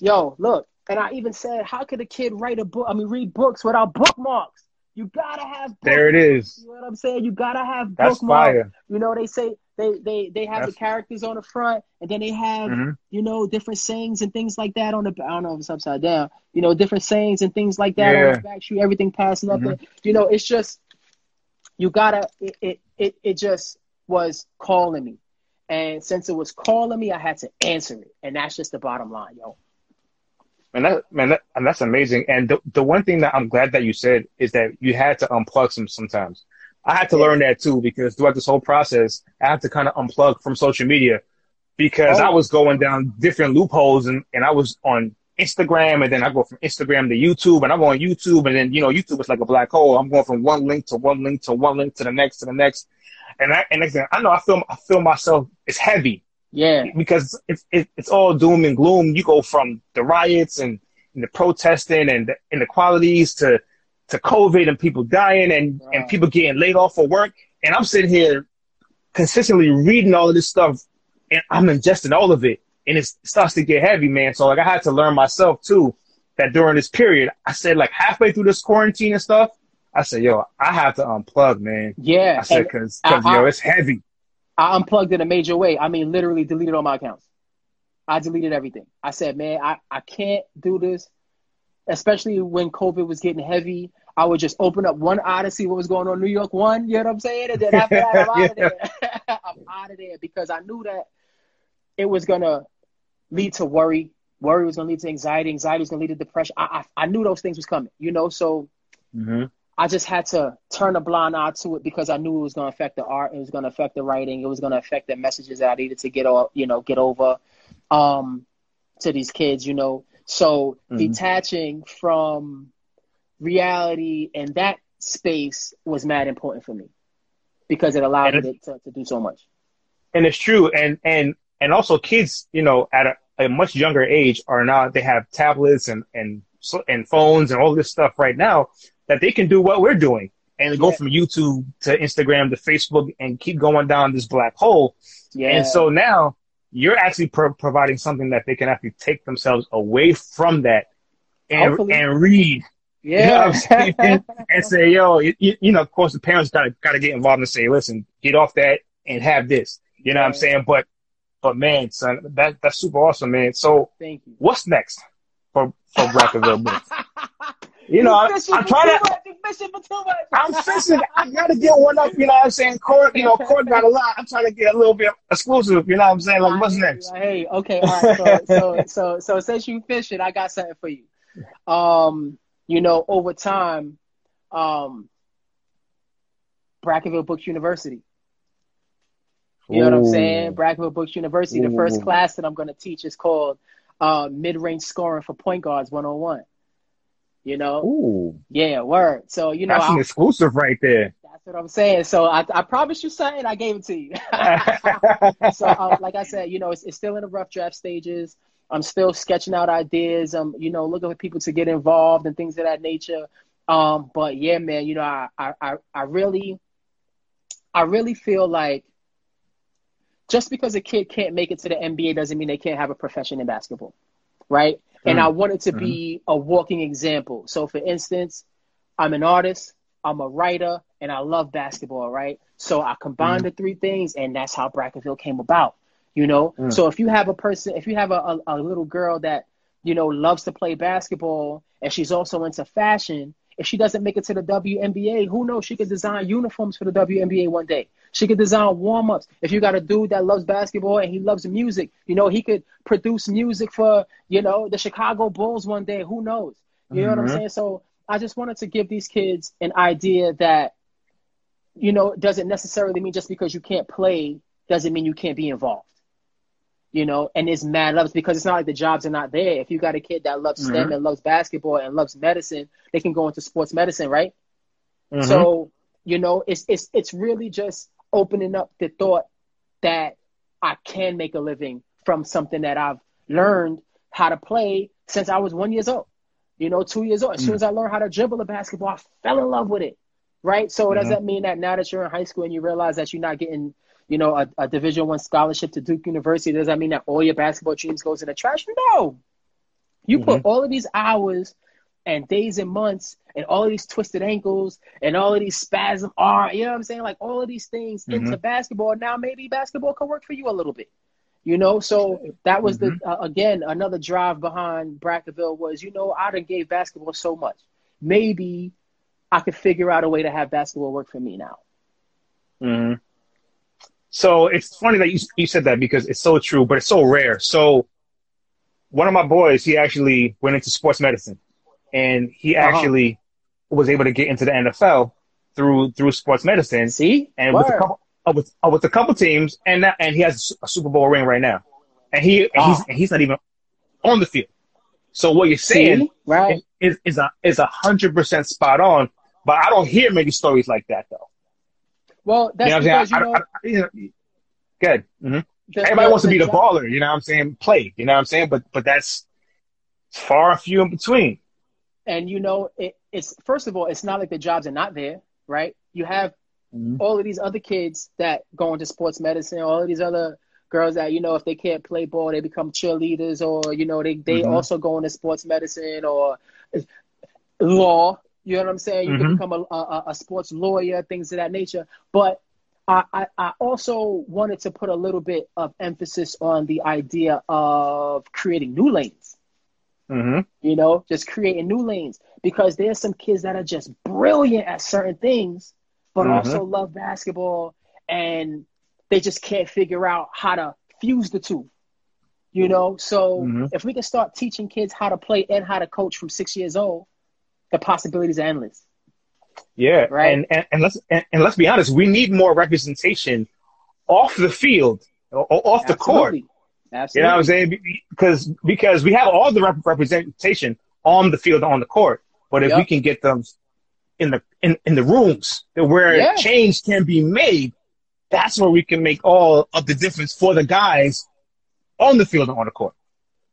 Yo, look, and I even said, how could a kid write a book? I mean, read books without bookmarks? You gotta have. Bookmarks. There it is. You know what I'm saying? You gotta have That's bookmarks. fire. You know, they say they they they have That's- the characters on the front, and then they have Mhm. you know different sayings and things like that on the. I don't know if it's upside down. You know, different sayings and things like that on Yeah. the back sheet. Everything passing up Mhm. there. You know, it's just you gotta. It, it it it just was calling me, and since it was calling me, I had to answer it, and that's just the bottom line, yo. Man, that man, that, and that's amazing. And the the one thing that I'm glad that you said is that you had to unplug some sometimes. I had to Yeah. learn that too because throughout this whole process, I had to kind of unplug from social media because Oh. I was going down different loopholes and, and I was on Instagram and then I go from Instagram to YouTube and I'm on YouTube and then you know YouTube is like a black hole. I'm going from one link to one link to one link to the next to the next. And I and next thing I know I feel I feel myself it's heavy Yeah, because it's it, it's all doom and gloom. You go from the riots and, and the protesting and the inequalities to to COVID and people dying and and people getting laid off for work. And I'm sitting here consistently reading all of this stuff, and I'm ingesting all of it, and it starts to get heavy, man. So like I had to learn myself too that during this period, I said like halfway through this quarantine and stuff, I said, yo, I have to unplug, man. yeah. I said because I- I- yo, it's heavy. I unplugged in a major way. I mean, literally deleted all my accounts. I deleted everything. I said, man, I, I can't do this, especially when COVID was getting heavy. I would just open up one eye to see what was going on New York one, you know what I'm saying? And then after that, I'm [laughs] out of there. [laughs] I'm out of there because I knew that it was going to lead to worry. Worry was going to lead to anxiety. Anxiety was going to lead to depression. I, I, I knew those things was coming, you know? So Mm-hmm. I just had to turn a blind eye to it because I knew it was going to affect the art, it was going to affect the writing, it was going to affect the messages that I needed to get off, you know, get over um, to these kids, you know. So Mhm. detaching from reality and that space was mad important for me because it allowed me to, to, to do so much. and it's true and and and also kids you know at a, a much younger age are now they have tablets and and and phones and all this stuff right now that they can do what we're doing and go Yeah. from YouTube to Instagram to Facebook and keep going down this black hole. Yeah. And so now you're actually pro- providing something that they can actually take themselves away from that and, Hopefully. and read. You know yeah. what I'm saying? [laughs] and say, yo, you, you know, of course, the parents got to got to get involved and say, listen, get off that and have this. You know what I'm saying? But, but man, son, that that's super awesome, man. So, Thank you. what's next for for Brackenville Books? [laughs] You know, I, I'm trying too to. Much, you fishing for too much. I'm fishing. I gotta get one up. You know what I'm saying? Court, you know, Court got a lot. I'm trying to get a little bit exclusive. You know what I'm saying? Like, what's next? Hey, okay, all right. So, so, so, so, since you fishing, I got something for you. Um, you know, over time, um, Brackenville Books University. You know what I'm saying? Brackenville Books University. The first class that I'm going to teach is called uh, Mid-Range Scoring for Point Guards 101. You know, Ooh, yeah, word. So you know, that's an I, exclusive right there. that's what I'm saying. So I, I promised you something. I gave it to you. [laughs] so uh, like I said, you know, it's, it's still in the rough draft stages. I'm still sketching out ideas. Um, you know, looking for people to get involved and things of that nature. Um, but yeah, man, you know, I, I, I really, I really feel like just because a kid can't make it to the NBA doesn't mean they can't have a profession in basketball, right? And Mm. I want it to be a walking example. So, for instance, I'm an artist, I'm a writer, and I love basketball, right? So I combined the three things, and that's how Brackenville came about. You know, Mm. so if you have a person, if you have a, a, a little girl that you know loves to play basketball, and she's also into fashion, if she doesn't make it to the WNBA, who knows? She could design uniforms for the WNBA one day. She could design warm ups. If you got a dude that loves basketball and he loves music, you know, he could produce music for, you know, the Chicago Bulls one day. Who knows? You know what I'm Mhm. saying? So I just wanted to give these kids an idea that, you know, it doesn't necessarily mean just because you can't play doesn't mean you can't be involved. You know, and it's mad loves because it's not like the jobs are not there. If you got a kid that loves STEM and loves basketball and loves medicine, they can go into sports medicine, right? Mhm. So, you know, it's it's it's really just opening up the thought that I can make a living from something that I've learned how to play since I was one years old. You know, two years old. As soon as I learned how to dribble a basketball, I fell in love with it. Right. So does Mhm. that mean that now that you're in high school and you realize that you're not getting, you know, a, a Division One scholarship to Duke University, does that mean that all your basketball dreams goes in the trash? No. You put all of these hours and days and months and all of these twisted ankles and all of these spasm arm, you know what I'm saying? Like all of these things into basketball. Now maybe basketball can work for you a little bit. You know, so that was the uh, again another drive behind Brackenville was you know I done gave basketball so much. Maybe I could figure out a way to have basketball work for me now. Mhm. So it's funny that you you said that because it's so true, but it's so rare. So one of my boys, he actually went into sports medicine, and he Uh-huh. actually was able to get into the NFL through through sports medicine, See, and with a couple uh, with uh, with a couple teams, and and he has a Super Bowl ring right now, and he and he's Ah. and he's not even on the field. So what you're saying See? right? is is a is a hundred percent spot on, but I don't hear many stories like that though. Well, that's You know because saying? you know I- I- you know, Good. hmm the- Everybody the- wants to be the job- baller, you know what I'm saying? Play, you know what I'm saying? But but that's far and few in between. And you know it, it's first of all it's not like the jobs are not there right you have Mhm. all of these other kids that go into sports medicine all of these other girls that you know if they can't play ball they become cheerleaders or you know they, they Mhm. also go into sports medicine or law you know what i'm saying you can Mhm. become a, a, a sports lawyer things of that nature but I, I, I also wanted to put a little bit of emphasis on the idea of creating new lanes hmm you know, just creating new lanes because there's some kids that are just brilliant at certain things, but Mhm. also love basketball and they just can't figure out how to fuse the two. You know, so Mhm. if we can start teaching kids how to play and how to coach from six years old, the possibilities are endless. Yeah, Right. and, and and let's and, and let's be honest, we need more representation off the field or, or off the court. Absolutely. You know what I'm saying? Because because we have all the rep- representation on the field on the court, but if Yep. we can get them in the in, in the rooms where Yeah. change can be made, that's where we can make all of the difference for the guys on the field and on the court.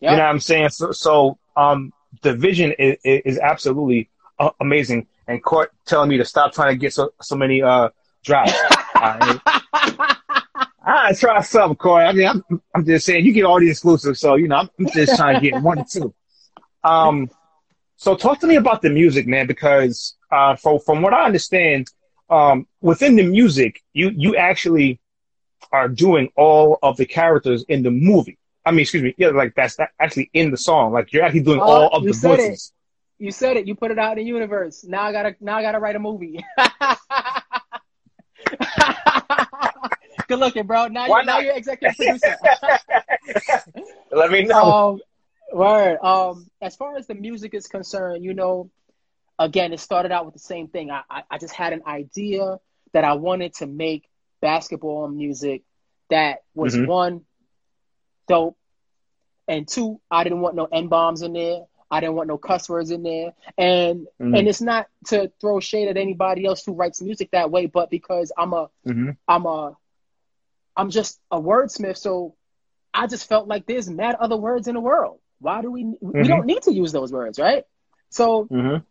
Yep. You know what I'm saying? So, so um, the vision is, is absolutely uh, amazing. and Court telling me to stop trying to get so so many uh drops. [laughs] I try something, Corey. I mean, I'm, I'm just saying you get all the exclusives, so you know, I'm, I'm just trying to get one or two. Um, so talk to me about the music, man, because uh, from from what I understand, um, within the music, you you actually are doing all of the characters in the movie. I mean, excuse me, yeah, like that's actually in the song. Like you're actually doing Oh, all of the said it. You said it. You put it out in the universe. Now I gotta. Now I gotta write a movie. [laughs] Good looking, bro. Now Why you're now you're executive producer. [laughs] Let me know. um, word. Um, as far as the music is concerned, you know, again, it started out with the same thing. I, I, I just had an idea that I wanted to make basketball music that was Mhm. one dope, and two, I didn't want no n bombs in there. I didn't want no cuss words in there, and Mhm. and it's not to throw shade at anybody else who writes music that way, but because I'm a Mhm. I'm a I'm just a wordsmith, so I just felt like there's mad other words in the world. Why do we we Mhm. don't need to use those words, right? So Mhm.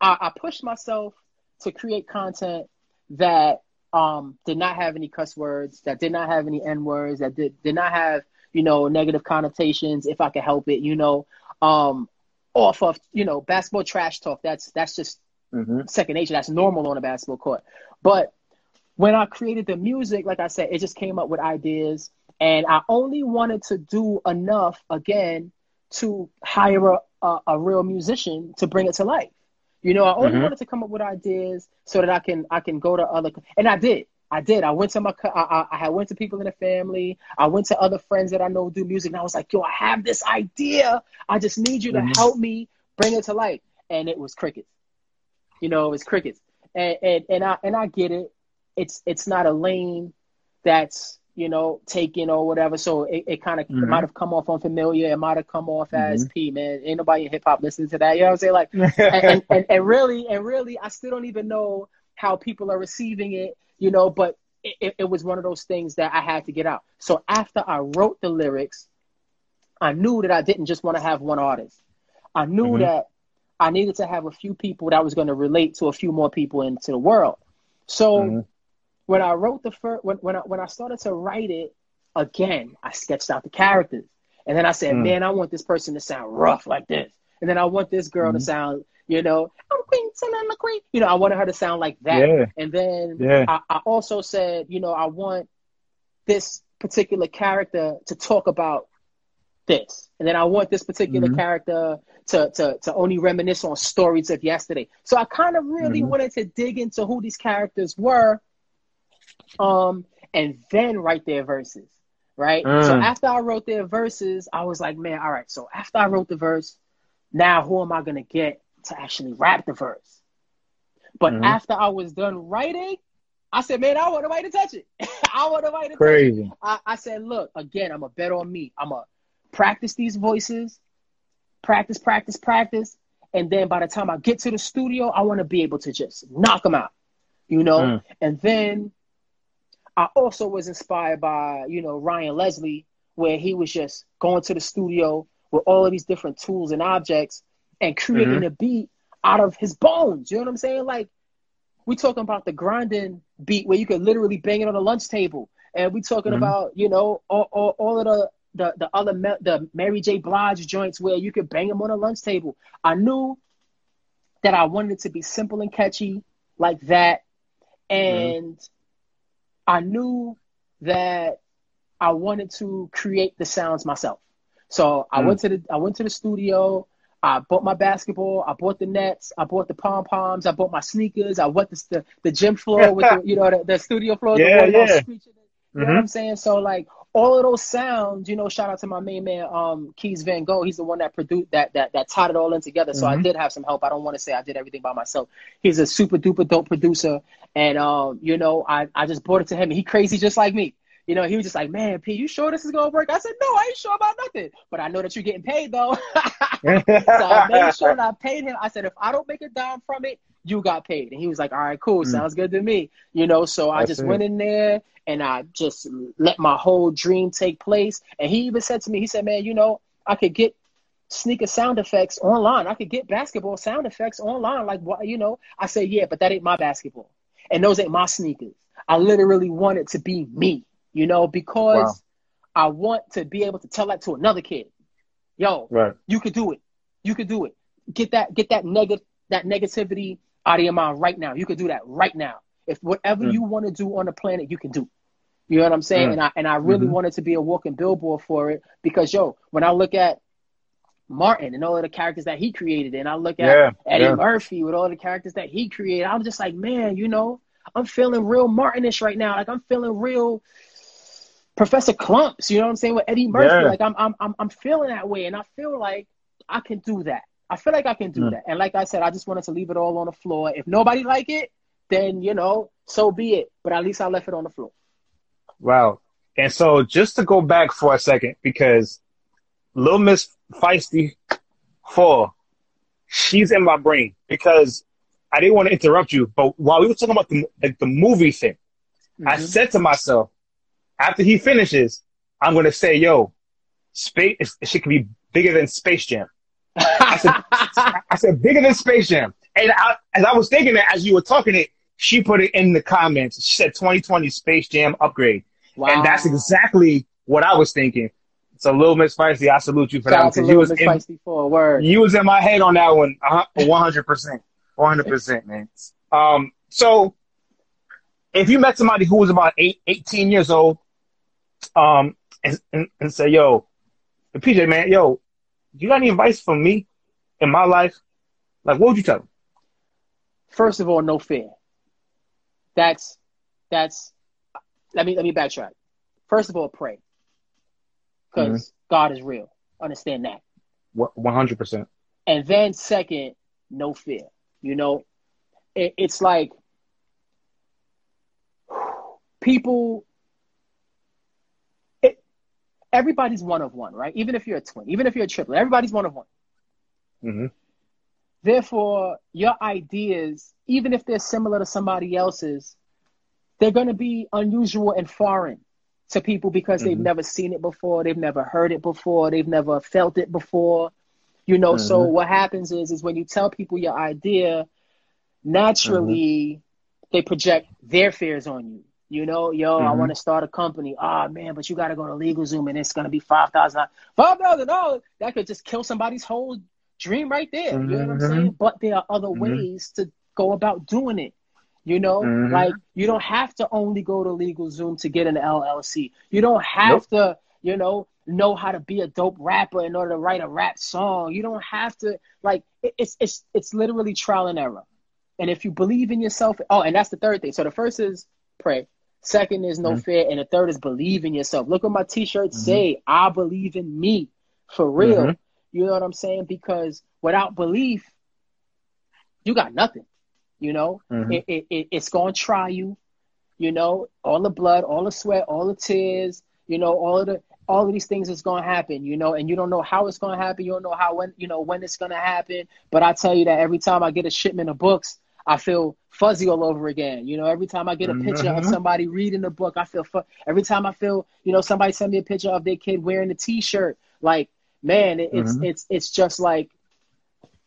I, I pushed myself to create content that um did not have any cuss words, that did not have any N words, that did did not have, you know, negative connotations if I could help it, you know, um off of, you know, basketball trash talk. That's that's just Mhm. second nature. That's normal on a basketball court. But when I created the music, like I said, it just came up with ideas, and I only wanted to do enough again to hire a, a, a real musician to bring it to life. You know, I only Mhm. wanted to come up with ideas so that I can I can go to other, and I did. I did. I went to my, I, I, I went to people in the family. I went to other friends that I know do music, and I was like, "Yo, I have this idea. I just need you to Mhm. help me bring it to life." And it was crickets. You know, it was crickets, and and, and I and I get it. It's it's not a lane that's you know taken or whatever. So it, it kind of Mhm. might have come off unfamiliar. It might have come off as P man. Ain't nobody in hip hop listening to that. You know what I'm saying? Like [laughs] and, and, and, and really and really I still don't even know how people are receiving it, you know, but it, it, was one of those things that I had to get out. So after I wrote the lyrics, I knew that I didn't just want to have one artist. I knew Mhm. that I needed to have a few people that was going to relate to a few more people into the world. So Mhm. When I wrote the first, when, when I when I started to write it again, I sketched out the characters, and then I said, Mm. "Man, I want this person to sound rough like this," and then I want this girl to Mhm. sound, you know, I'm Queen Son the Queen. You know, I wanted her to sound like that. Yeah. And then Yeah. I, I also said, you know, I want this particular character to talk about this. And then I want this particular Mhm. character to, to, to only reminisce on stories of yesterday. So I kind of really Mhm. wanted to dig into who these characters were um, and then write their verses, right? So Mm. after I wrote their verses, I was like, man, all right, so after I wrote the verse, now who am I going to get to actually rap the verse? But Mhm. after I was done writing, I said, man, I want nobody to touch it. [laughs] I want nobody to touch it. Crazy. I, I said, look, again, I'm a bet on me. I'm a practice these voices, practice, practice, practice, and then by the time I get to the studio, I want to be able to just knock them out, you know. Mm. And then I also was inspired by, you know, Ryan Leslie, where he was just going to the studio with all of these different tools and objects and creating Mhm. a beat out of his bones. You know what I'm saying? Like we talking about the grinding beat where you could literally bang it on a lunch table, and we talking Mhm. about you know all, all, all of the the the other the Mary J. Blige joints where you could bang them on a lunch table. I knew that I wanted it to be simple and catchy like that, and I knew that I wanted to create the sounds myself. So I Mm. went to the I went to the studio. I bought my basketball. I bought the nets. I bought the pom poms. I bought my sneakers. I went to the, the gym floor with the [laughs] you know the, the studio floor. Yeah, the yeah. You know what I'm saying? So like all of those sounds, you know, shout out to my main man, um, Keys Van Gogh. He's the one that produced that that that tied it all in together. So I Mhm. did have some help. I don't want to say I did everything by myself. He's a super duper dope producer, and um, you know, I I just brought it to him. He crazy just like me. You know, he was just like, man, P, you sure this is gonna work? I said, no, I ain't sure about nothing, but I know that you're getting paid though. [laughs] so I made sure that I paid him. I said, if I don't make a dime from it, you got paid. And he was like, all right, cool, Mm. sounds good to me. You know, so I That's just it. went in there and I just let my whole dream take place. And he even said to me, he said, man, you know, I could get sneaker sound effects online. I could get basketball sound effects online. Like what you know, I say, yeah, but that ain't my basketball. And those ain't my sneakers. I literally want it to be me, you know, because wow. I want to be able to tell that to another kid. Yo, right. you could do it. You could do it. Get that get that negative that negativity out of your mind right now. You could do that right now. If whatever mm. you want to do on the planet, you can do. You know what I'm saying? Mm. And I and I really mm-hmm. wanted to be a walking billboard for it because yo, when I look at Martin and all of the characters that he created, and I look at yeah, Eddie yeah. Murphy with all the characters that he created, I'm just like, man, you know, I'm feeling real Martinish right now. Like I'm feeling real Professor Klumps. you know what I'm saying, with Eddie Murphy. Like I'm I'm I'm I'm feeling that way and I feel like I can do that. I feel like I can do mm. that. And like I said, I just wanted to leave it all on the floor. If nobody like it, then you know, so be it. But at least I left it on the floor. Wow. And so just to go back for a second, because Little Miss Feisty Four, she's in my brain because I didn't want to interrupt you, but while we were talking about the like the movie thing, mm-hmm. I said to myself, after he finishes, I'm gonna say, "Yo, space it could be bigger than Space Jam." I said, [laughs] I said bigger than Space Jam, and I, as I was thinking that as you were talking it, she put it in the comments. She said 2020 Space Jam upgrade. Wow. And that's exactly what I was thinking. So a Little Miss Feisty, I salute you for Shout that because you was Miss in, Feisty for a word. You was in my head on that one, uh, one hundred percent, one hundred percent, man. Um, so if you met somebody who was about eight, 18 years old, um, and, and, and say, "Yo, PJ, man, yo, you got any advice for me in my life?" Like, what would you tell them? First of all, no fear. That's that's let me let me backtrack. First of all, pray. Because mm-hmm. God is real. Understand that. One hundred percent. And then second, no fear. You know, it, it's like people it, everybody's one of one, right? Even if you're a twin, even if you're a triplet, everybody's one of one. Mm-hmm. Therefore, your ideas, even if they're similar to somebody else's, they're going to be unusual and foreign to people because mm-hmm. they've never seen it before, they've never heard it before, they've never felt it before. You know, mm-hmm. so what happens is is when you tell people your idea, naturally mm-hmm. they project their fears on you. You know, yo, I mm-hmm. want to start a company. Ah, oh, man, but you got to go to LegalZoom and it's going to be five thousand. Five thousand dollars. That could just kill somebody's whole dream right there. You know what I'm saying? Mm-hmm. But there are other mm-hmm. ways to go about doing it. You know, mm-hmm. like you don't have to only go to LegalZoom to get an LLC. You don't have nope. to, you know, know how to be a dope rapper in order to write a rap song. You don't have to like it's it's it's literally trial and error. And if you believe in yourself, oh, and that's the third thing. So the first is pray. Second is no mm-hmm. fear, and the third is believe in yourself. Look what my T-shirts mm-hmm. say. I believe in me, for real. Mm-hmm. You know what I'm saying? Because without belief, you got nothing. You know, mm-hmm. it, it, it, it's going to try you. You know, all the blood, all the sweat, all the tears. You know, all of the all of these things is going to happen. You know, and you don't know how it's going to happen. You don't know how when you know when it's going to happen. But I tell you that every time I get a shipment of books, I feel fuzzy all over again. You know, every time I get a picture mm-hmm. of somebody reading the book, I feel fu- every time I feel, you know, somebody send me a picture of their kid wearing a t-shirt, like, man, it, it's mm-hmm. it's it's just like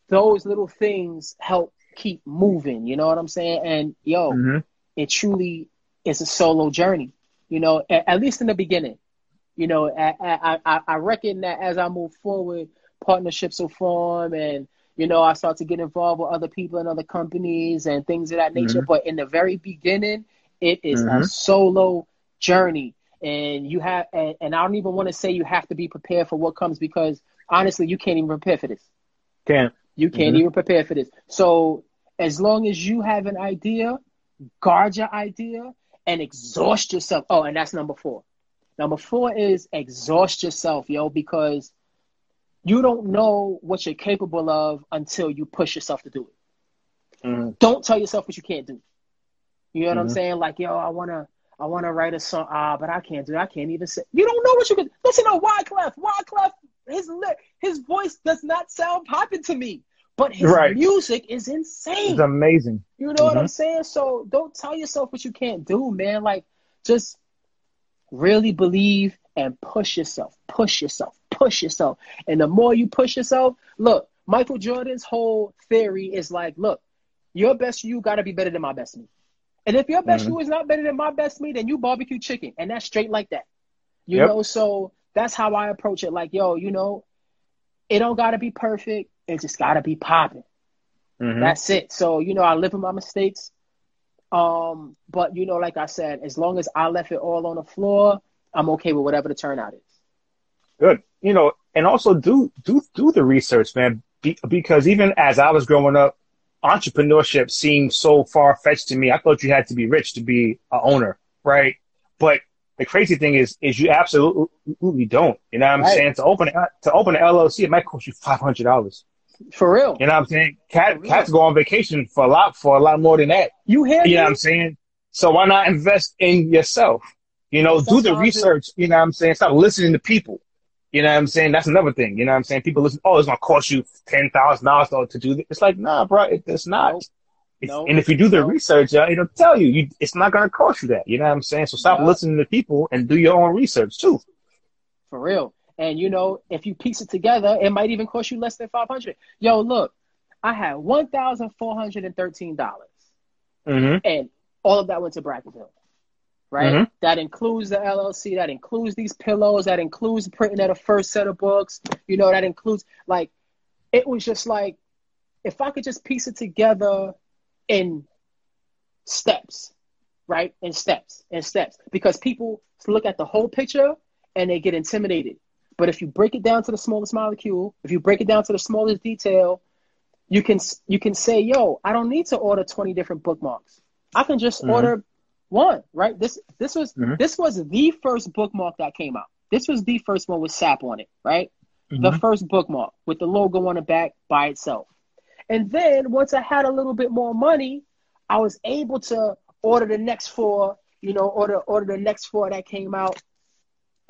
those little things help keep moving. You know what I'm saying? And yo, mm-hmm. it truly is a solo journey. You know, at, at least in the beginning. You know, I, I I reckon that as I move forward, partnerships will form, and you know, I start to get involved with other people and other companies and things of that nature. Mm-hmm. But in the very beginning, it is mm-hmm. a solo journey and you have and, and I don't even want to say you have to be prepared for what comes because honestly you can't even prepare for this. Can't. You can't mm-hmm. even prepare for this. So as long as you have an idea, guard your idea and exhaust yourself. Oh, and that's number four. Number four is exhaust yourself, yo, because you don't know what you're capable of until you push yourself to do it. Mm-hmm. Don't tell yourself what you can't do. You know what mm-hmm. I'm saying? Like, yo, I wanna I want to write a song. Ah, but I can't do. It. I can't even say. You don't know what you can listen to. Wyclef. Wyclef. His his voice does not sound popping to me, but his right. music is insane. It's amazing. You know mm-hmm. what I'm saying? So don't tell yourself what you can't do, man. Like just really believe and push yourself. Push yourself. push yourself. And the more you push yourself, look, Michael Jordan's whole theory is like, look, your best you got to be better than my best me. And if your best mm-hmm. you is not better than my best me, then you barbecue chicken. And that's straight like that. You yep. know, so that's how I approach it. Like, yo, you know, it don't got to be perfect. It just got to be popping. Mm-hmm. That's it. So, you know, I live with my mistakes. Um, but you know, like I said, as long as I left it all on the floor, I'm okay with whatever the turnout is. Good. You know, and also do do do the research, man. Be, because even as I was growing up, entrepreneurship seemed so far fetched to me. I thought you had to be rich to be a owner, right? But the crazy thing is, is you absolutely don't. You know what I'm right. saying? To open to open an LLC, it might cost you five hundred dollars. For real. You know what I'm saying? Cat, cats go on vacation for a lot for a lot more than that. You hear You know what I'm saying? So why not invest in yourself? You know, do the research. You know what I'm saying? Stop listening to people. You know what I'm saying? That's another thing. You know what I'm saying? People listen, oh, it's gonna cost you ten thousand dollars to do this. It's like, nah, bro, it, it's not. Nope. Nope. And if you do the nope. research, uh, it'll tell you, you, it's not gonna cost you that. You know what I'm saying? So stop listening to people and do your own research too. For real. And you know, if you piece it together, it might even cost you less than five hundred. Yo, look, I had one thousand four hundred and thirteen dollars, mm-hmm. and all of that went to Brackenville. Right, mm-hmm. that includes the LLC, that includes these pillows, that includes printing at a first set of books. You know, that includes like, it was just like, if I could just piece it together in steps, right, in steps, in steps, because people look at the whole picture and they get intimidated but if you break it down to the smallest molecule, if you break it down to the smallest detail, you can you can say, "Yo, I don't need to order 20 different bookmarks. I can just mm-hmm. order one." Right? This this was mm-hmm. this was the first bookmark that came out. This was the first one with SAP on it, right? Mm-hmm. The first bookmark with the logo on the back by itself. And then once I had a little bit more money, I was able to order the next four, you know, order order the next four that came out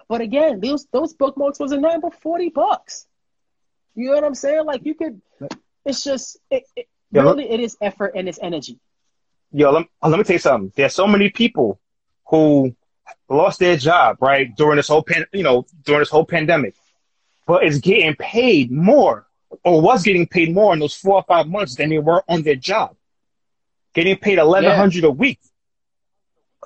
but again, those those bookmarks was a nine but forty bucks. You know what I'm saying? Like you could. It's just it, it yo, really it is effort and it's energy. Yo, let, uh, let me tell you something. There's so many people who lost their job right during this whole pan, you know, during this whole pandemic, but it's getting paid more or was getting paid more in those four or five months than they were on their job. Getting paid eleven hundred yeah. a week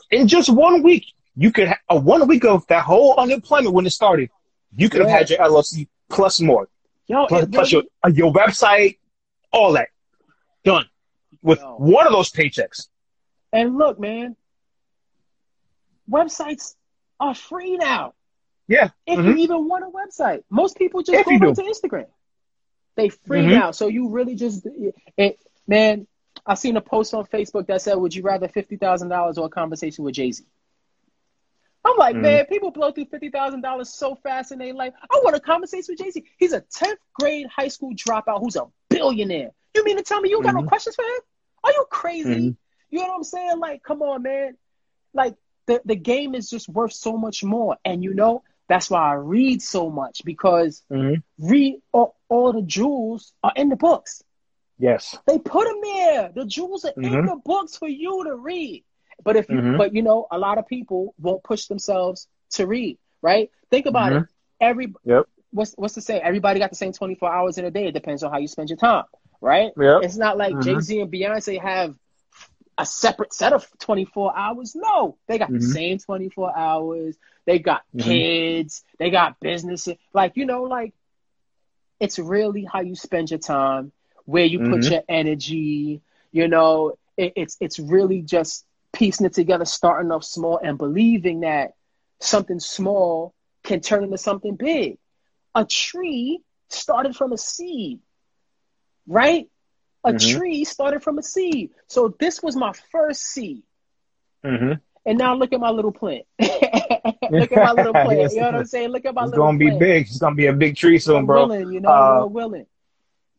in just one week you could have a one week of that whole unemployment when it started. You could yeah. have had your LLC plus more, Yo, plus, plus your uh, your website, all that done with Yo. one of those paychecks. And look, man, websites are free now. Yeah. If mm-hmm. you even want a website, most people just if go to Instagram. They free mm-hmm. now, so you really just it, man. I seen a post on Facebook that said, "Would you rather fifty thousand dollars or a conversation with Jay Z?" I'm like, mm man, people blow through fifty thousand dollars so fast in their life. I want a conversation with Jay Z. He's a tenth grade high school dropout who's a billionaire. You mean to tell me you mm-hmm. got no mm-hmm. questions for him? Are you crazy? Mm-hmm. You know what I'm saying? Like, come on, man. Like the the game is just worth so much more, and you know that's why I read so much because mm-hmm. read all, all, the jewels are in the books. Yes, they put them there. The jewels are in mm-hmm. the books for you to read. But if you, mm-hmm. but you know, a lot of people won't push themselves to read, right? Think about mm-hmm. it. Every yep. what's what's to say? Everybody got the same 24 hours in a day. It depends on how you spend your time, right? Yep. It's not like mm-hmm. Jay Z and Beyonce have a separate set of 24 hours. No, they got the mm-hmm. same 24 hours. They got mm-hmm. kids. They got businesses. Like you know, like it's really how you spend your time, where you put mm-hmm. your energy. You know, it, it's it's really just piecing it together, starting off small and believing that something small can turn into something big. A tree started from a seed, right? A mm-hmm. tree started from a seed. So this was my first seed. Mm-hmm. And now look at my little plant. [laughs] look at my little [laughs] plant. You know what I'm saying? Look at my it's little It's gonna be big. It's gonna be a big tree soon, I'm bro. Willing, you know, uh, willing.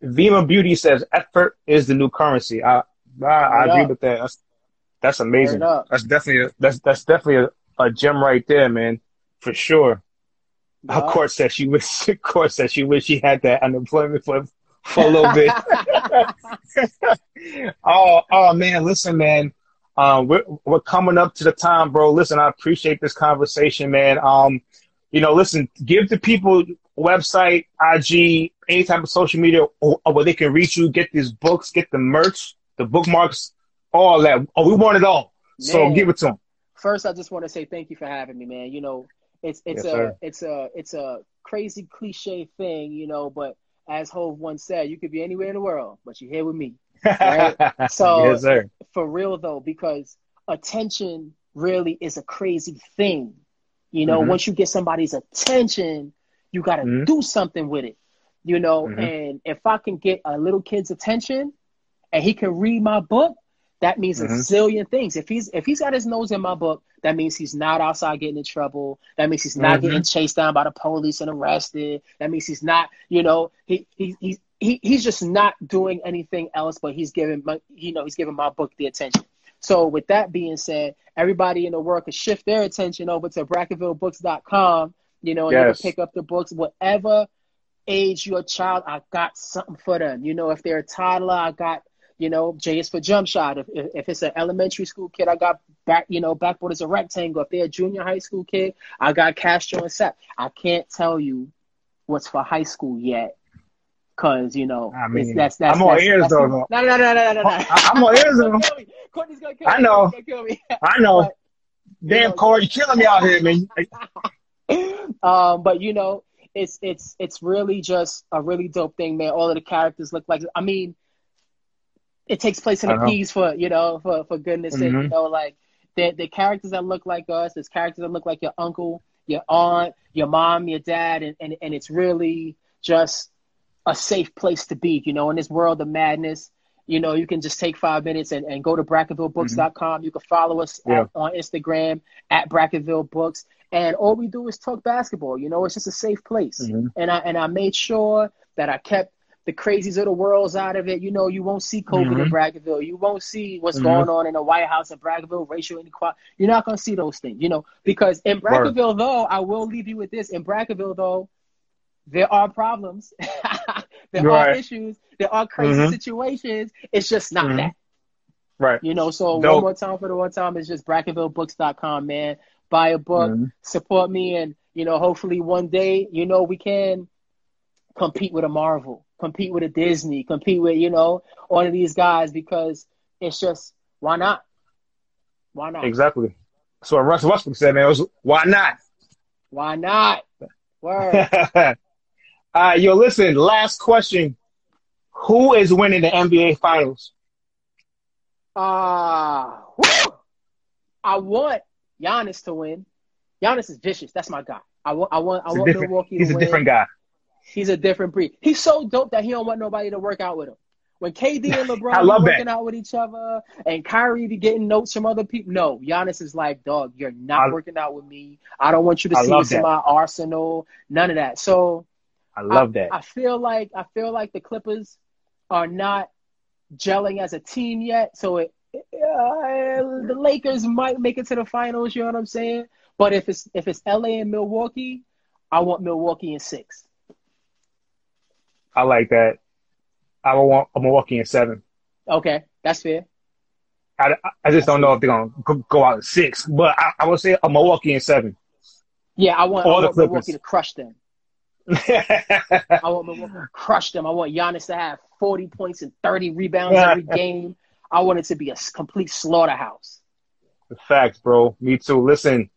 Vima Beauty says effort is the new currency. I I, I agree with that. That's that's amazing. That's definitely a, that's that's definitely a, a gem right there, man, for sure. Of course, that she wish. Of course, that she wish she had that unemployment for for a little bit. [laughs] [laughs] oh, oh man, listen, man. Um, we're we're coming up to the time, bro. Listen, I appreciate this conversation, man. Um, you know, listen, give the people website, IG, any type of social media, or, or where they can reach you, get these books, get the merch, the bookmarks, all that. Oh, we want it all. So give it to them. First, I just want to say thank you for having me, man. You know, it's it's Yes, a sir. it's a it's a crazy cliche thing, you know, but as Hove once said, you could be anywhere in the world, but you're here with me. Right. [laughs] So- yes. For real though, because attention really is a crazy thing. You know, Mhm. once you get somebody's attention, you got to Mhm. do something with it. You know, Mhm. and if I can get a little kid's attention and he can read my book, that means a Mhm. zillion things. If he's if he's got his nose in my book, that means he's not outside getting in trouble. That means he's not Mhm. getting chased down by the police and arrested. That means he's not, you know, he he he, he he's just not doing anything else, but he's giving my, you know, he's giving my book the attention. So with that being said, everybody in the world can shift their attention over to brackenvillebooks.com, you know, and Yes. you can pick up the books, whatever age your child, I got something for them. You know, if they're a toddler, I got, you know, J is for jump shot. If, if, it's an elementary school kid, I got back, you know, backboard is a rectangle. If they're a junior high school kid, I got Castro and Sap. I can't tell you what's for high school yet. Cause you know, I mean, that's, that's, I'm that's, ears, though, No, no, no, no, no, no, [laughs] I'm all ears, though. Courtney's gonna kill I know. Gonna kill me. I know. But- Damn, know- Corey, you killing me out here, man. [laughs] um, but you know, it's it's it's really just a really dope thing, man. All of the characters look like. I mean, it takes place in a piece for you know, for for goodness sake, you Mhm. know, like the the characters that look like us. There's characters that look like your uncle, your aunt, your mom, your dad, and and and it's really just a safe place to be. You know, in this world of madness. You know, you can just take five minutes and, and go to BrackenvilleBooks.com. You can follow us Yeah. at, on Instagram at Brackenville Books. And all we do is talk basketball. You know, it's just a safe place. Mhm. And I and I made sure that I kept the crazies of the worlds out of it. You know, you won't see COVID in Mhm. Brackenville. You won't see what's Mhm. going on in the White House in Brackenville, racial inequality. You're not going to see those things. You know, because in Word. Though, I will leave you with this. In Brackenville, though, there are problems. [laughs] there are issues. There are crazy Mhm. situations. It's just not Mhm. that. Right. You know, so Dope. one more time for the one time, it's just brackenvillebooks.com, man. Buy a book, Mhm. support me, and, you know, hopefully one day, you know, we can compete with a Marvel, compete with a Disney, compete with, you know, one of these guys because it's just, why not? Why not? Exactly. So what Russell Westbrook said, man, it was why not? Why not? Word. [laughs] All right, yo, listen, last question. Who is winning the NBA Finals? Ah, whew. I want Giannis to win. Giannis is vicious. That's my guy. I want, I want, I He's a want Milwaukee he's to a win. different guy. He's a different breed. He's so dope that he don't want nobody to work out with him. When KD and [laughs] LeBron I be love that. working out with each other and Kyrie be getting notes from other people, no, Giannis is like, dog, you're not I- working out with me. I don't want you to I see this in my arsenal. None of that. So I love that. I feel like I feel like the Clippers are not gelling as a team yet. So it, uh, the Lakers might make it to the finals. You know what I'm saying? But if it's if it's LA and Milwaukee, I want Milwaukee in six. I like that. I will want a Milwaukee in seven. Okay, that's fair. I, I just don't know if they're gonna go, go out in six, but I, I would say a Milwaukee in seven. Yeah, I want, I the want Milwaukee to crush them. [laughs] I want Milwaukee to crush them. I want Giannis to have 40 points and 30 rebounds every [laughs] game. I want it to be a complete slaughterhouse. Facts, bro. Me too. Listen,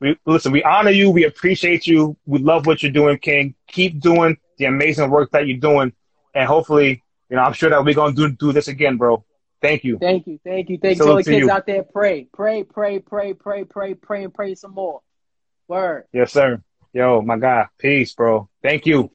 we listen. We honor you. We appreciate you. We love what you're doing, King. Keep doing the amazing work that you're doing, and hopefully, you know, I'm sure that we're gonna do do this again, bro. Thank you. Thank you, thank you, thank you. All the kids you. out there, pray, pray, pray, pray, pray, pray, pray, and pray some more. Word. Yes, sir. Yo, my guy. Peace, bro. Thank you.